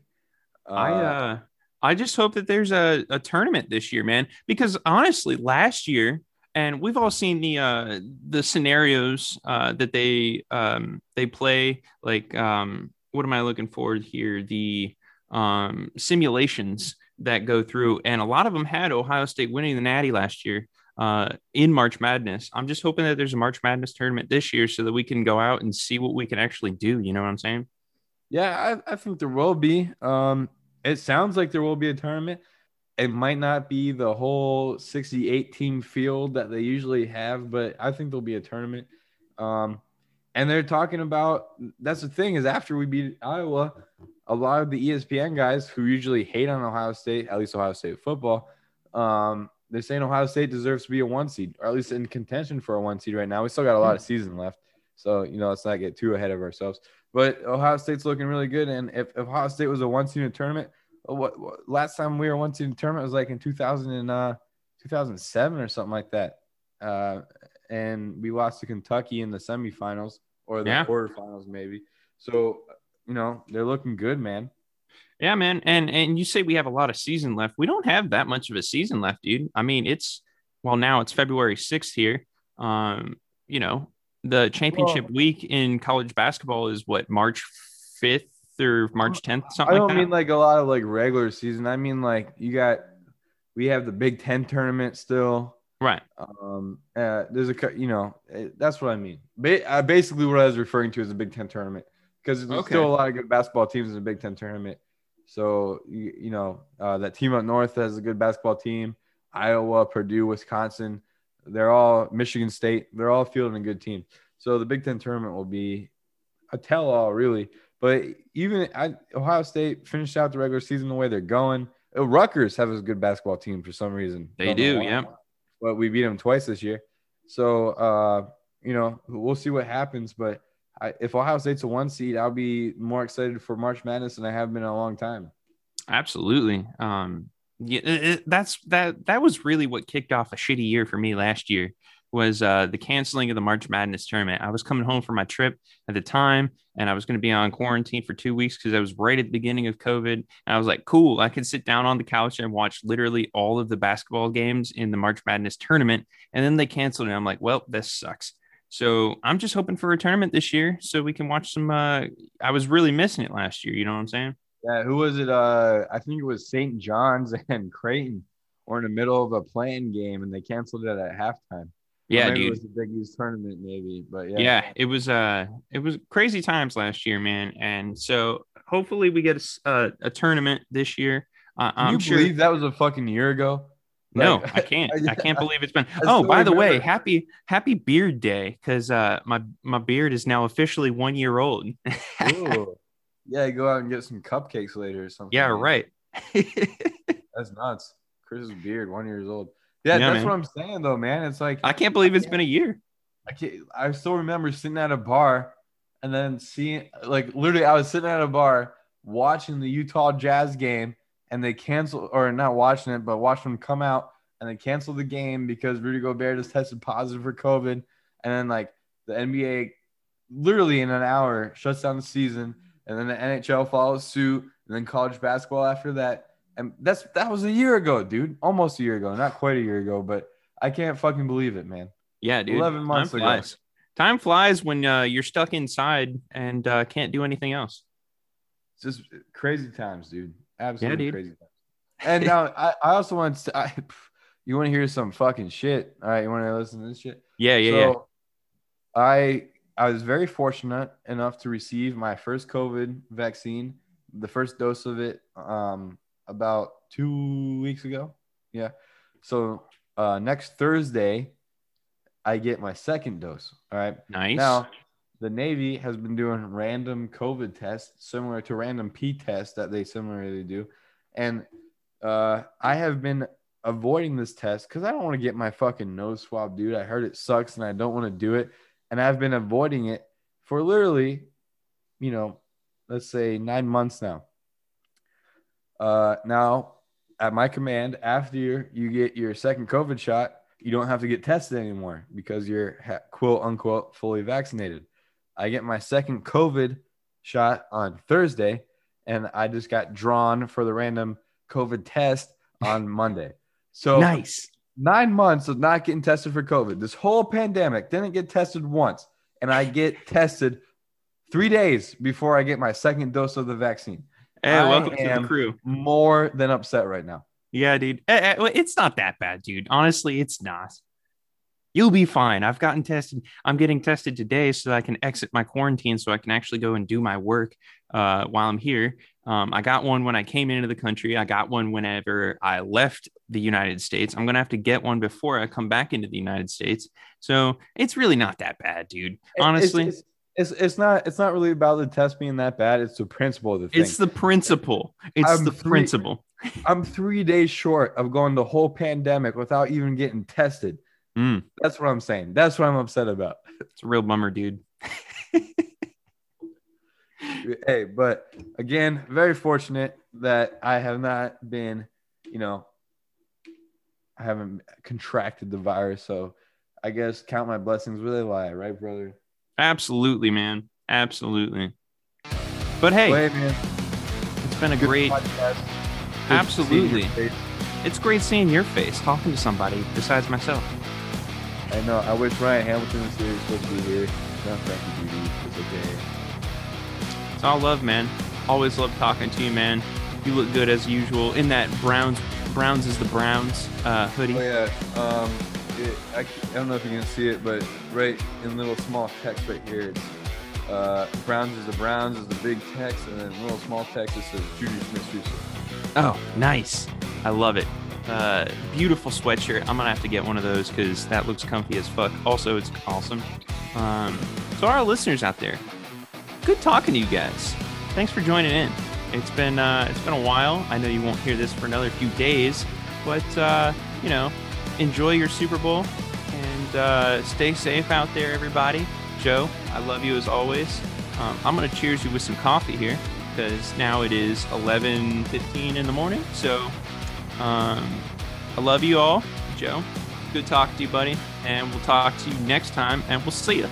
Uh, I uh I just hope that there's a, a tournament this year, man. Because honestly, last year, and we've all seen the uh the scenarios uh that they um they play like um what am I looking for here? The um simulations that go through, and a lot of them had Ohio State winning the Natty last year uh, in March Madness. I'm just hoping that there's a March Madness tournament this year so that we can go out and see what we can actually do. You know what I'm saying? Yeah, I, I think there will be. Um, it sounds like there will be a tournament. It might not be the whole 68 team field that they usually have, but I think there'll be a tournament. Um, and they're talking about that's the thing is after we beat Iowa, a lot of the ESPN guys who usually hate on Ohio State, at least Ohio State football, um, they're saying Ohio State deserves to be a one seed, or at least in contention for a one seed right now. We still got a lot of season left, so you know let's not get too ahead of ourselves. But Ohio State's looking really good, and if, if Ohio State was a one seed in a tournament, what, what, last time we were one seed in a tournament was like in 2000 and, uh, 2007 or something like that, uh, and we lost to Kentucky in the semifinals or the Yeah. quarterfinals maybe. So you know they're looking good, man. Yeah, man. And and you say we have a lot of season left. We don't have that much of a season left, dude. I mean, it's well now it's February 6th here. Um, you know, the championship week in college basketball is what March 5th or March 10th, something I don't like that. mean like a lot of like regular season. I mean like you got we have the Big Ten tournament still. right. Um, uh, there's a you know eh, that's what I mean. Ba- uh, basically, what I was referring to is the Big Ten tournament because there's Okay. still a lot of good basketball teams in the Big Ten tournament. So you, you know uh, that team up north has a good basketball team. Iowa, Purdue, Wisconsin, they're all Michigan State. They're all fielding a good team. So the Big Ten tournament will be a tell-all, really. But even I, Ohio State finished out the regular season the way they're going. Uh, Rutgers have a good basketball team for some reason. They Don't do, yeah. but we beat them twice this year. So, uh, you know, we'll see what happens. But I, if Ohio State's a one seed, I'll be more excited for March Madness than I have been in a long time. Absolutely. Um, yeah, it- it- that's that. That was really what kicked off a shitty year for me last year. Was uh, the canceling of the March Madness tournament? I was coming home from my trip at the time, and I was going to be on quarantine for two weeks because I was right at the beginning of COVID. And I was like, "Cool, I could sit down on the couch and watch literally all of the basketball games in the March Madness tournament." And then they canceled it. I'm like, "Well, this sucks." So I'm just hoping for a tournament this year so we can watch some. Uh, I was really missing it last year. You know what I'm saying? Yeah, who was it? Uh, I think it was St. John's and Creighton were in the middle of a playing game and they canceled it at halftime. Yeah, dude. It was the Big East tournament, maybe. But yeah, yeah. it was uh it was crazy times last year man and so hopefully we get a tournament this year uh, i'm you sure believe that was a fucking year ago? No Like- i can't i can't believe it's been I oh by the way happy happy beard day because uh my my beard is now officially one year old Ooh. yeah, go out and get some cupcakes later or something. yeah right That's nuts. Chris's beard, one years old. Yeah, Yeah, that's man. what I'm saying though, man. It's like i can't believe it's been a year I can't, I still remember sitting at a bar and then seeing like literally I was sitting at a bar watching the Utah Jazz game and they canceled or not watching it, but watching them come out and they canceled the game because Rudy Gobert just tested positive for COVID. And then like the NBA literally in an hour shuts down the season and then the NHL follows suit and then college basketball after that. And that's that was a year ago, dude. Almost a year ago. Not quite a year ago, but I can't fucking believe it, man. yeah dude 11 months time ago. flies time flies when uh, you're stuck inside and uh, can't do anything else It's just crazy times, dude. Absolutely dude. crazy. And now I, I also want to. I, you want to hear some fucking shit? All right, you want to listen to this shit? yeah yeah yeah I I was very fortunate enough to receive my first COVID vaccine, the first dose of it, um, about two weeks ago. Yeah. So uh, next Thursday, I get my second dose. All right. nice Now, the Navy has been doing random COVID tests similar to random P tests that they similarly do. And uh, I have been avoiding this test because I don't want to get my fucking nose swab, dude. I heard it sucks and I don't want to do it. And I've been avoiding it for literally, you know, let's say nine months now. Uh, now, at my command, after you you get your second COVID shot, you don't have to get tested anymore because you're quote unquote fully vaccinated. I get my second COVID shot on Thursday, and I just got drawn for the random COVID test on Monday. So nice. Nine months of not getting tested for COVID. This whole pandemic didn't get tested once, and I get tested three days before I get my second dose of the vaccine. Hey, I welcome to the crew. More than upset right now. Yeah, dude. Eh, eh, It's not that bad, dude. Honestly, it's not. You'll be fine. I've gotten tested. I'm getting tested today so that I can exit my quarantine so I can actually go and do my work uh, while I'm here. Um, I got one when I came into the country. I got one whenever I left the United States. I'm going to have to get one before I come back into the United States. So it's really not that bad, dude. Honestly, it's, it's, it's, it's not it's not really about the test being that bad. It's the principle of the thing. it's the principle. It's I'm the three- principle. I'm three days short of going the whole pandemic without even getting tested. Mm, That's what I'm saying. That's what I'm upset about. it's a real bummer, dude. hey, but again, very fortunate that I have not been, you know, I haven't contracted the virus. So I guess count my blessings where they lie, right, brother? Absolutely, man. Absolutely. But hey, Well, hey, man, it's been a good great, podcast. Absolutely. seeing your face. it's great seeing your face talking to somebody besides myself. I know. I wish Ryan Hamilton was here. He's supposed to be here. Not Frankie Beauty. It's okay. It's all love, man. Always love talking to you, man. You look good as usual in that Browns. Browns is the Browns uh, hoodie. Oh yeah. Um, it, I, I don't know if you can see it, but right in little small text right here, it's uh, Browns is the Browns is the big text, and then little small text it says Juju Smith-Schuster. Oh, nice. I love it. Uh, beautiful sweatshirt. I'm gonna have to get one of those because that looks comfy as fuck. Also, it's awesome. Um, so our listeners out there, good talking to you guys. Thanks for joining in. It's been uh, it's been a while. I know you won't hear this for another few days, but uh, you know, enjoy your Super Bowl and uh, stay safe out there, everybody. Joe, I love you as always. Um, I'm gonna cheers you with some coffee here because now it is 11:15 in the morning. So, um, I love you all, Joe. Good talk to you, buddy, and we'll talk to you next time, and we'll see you.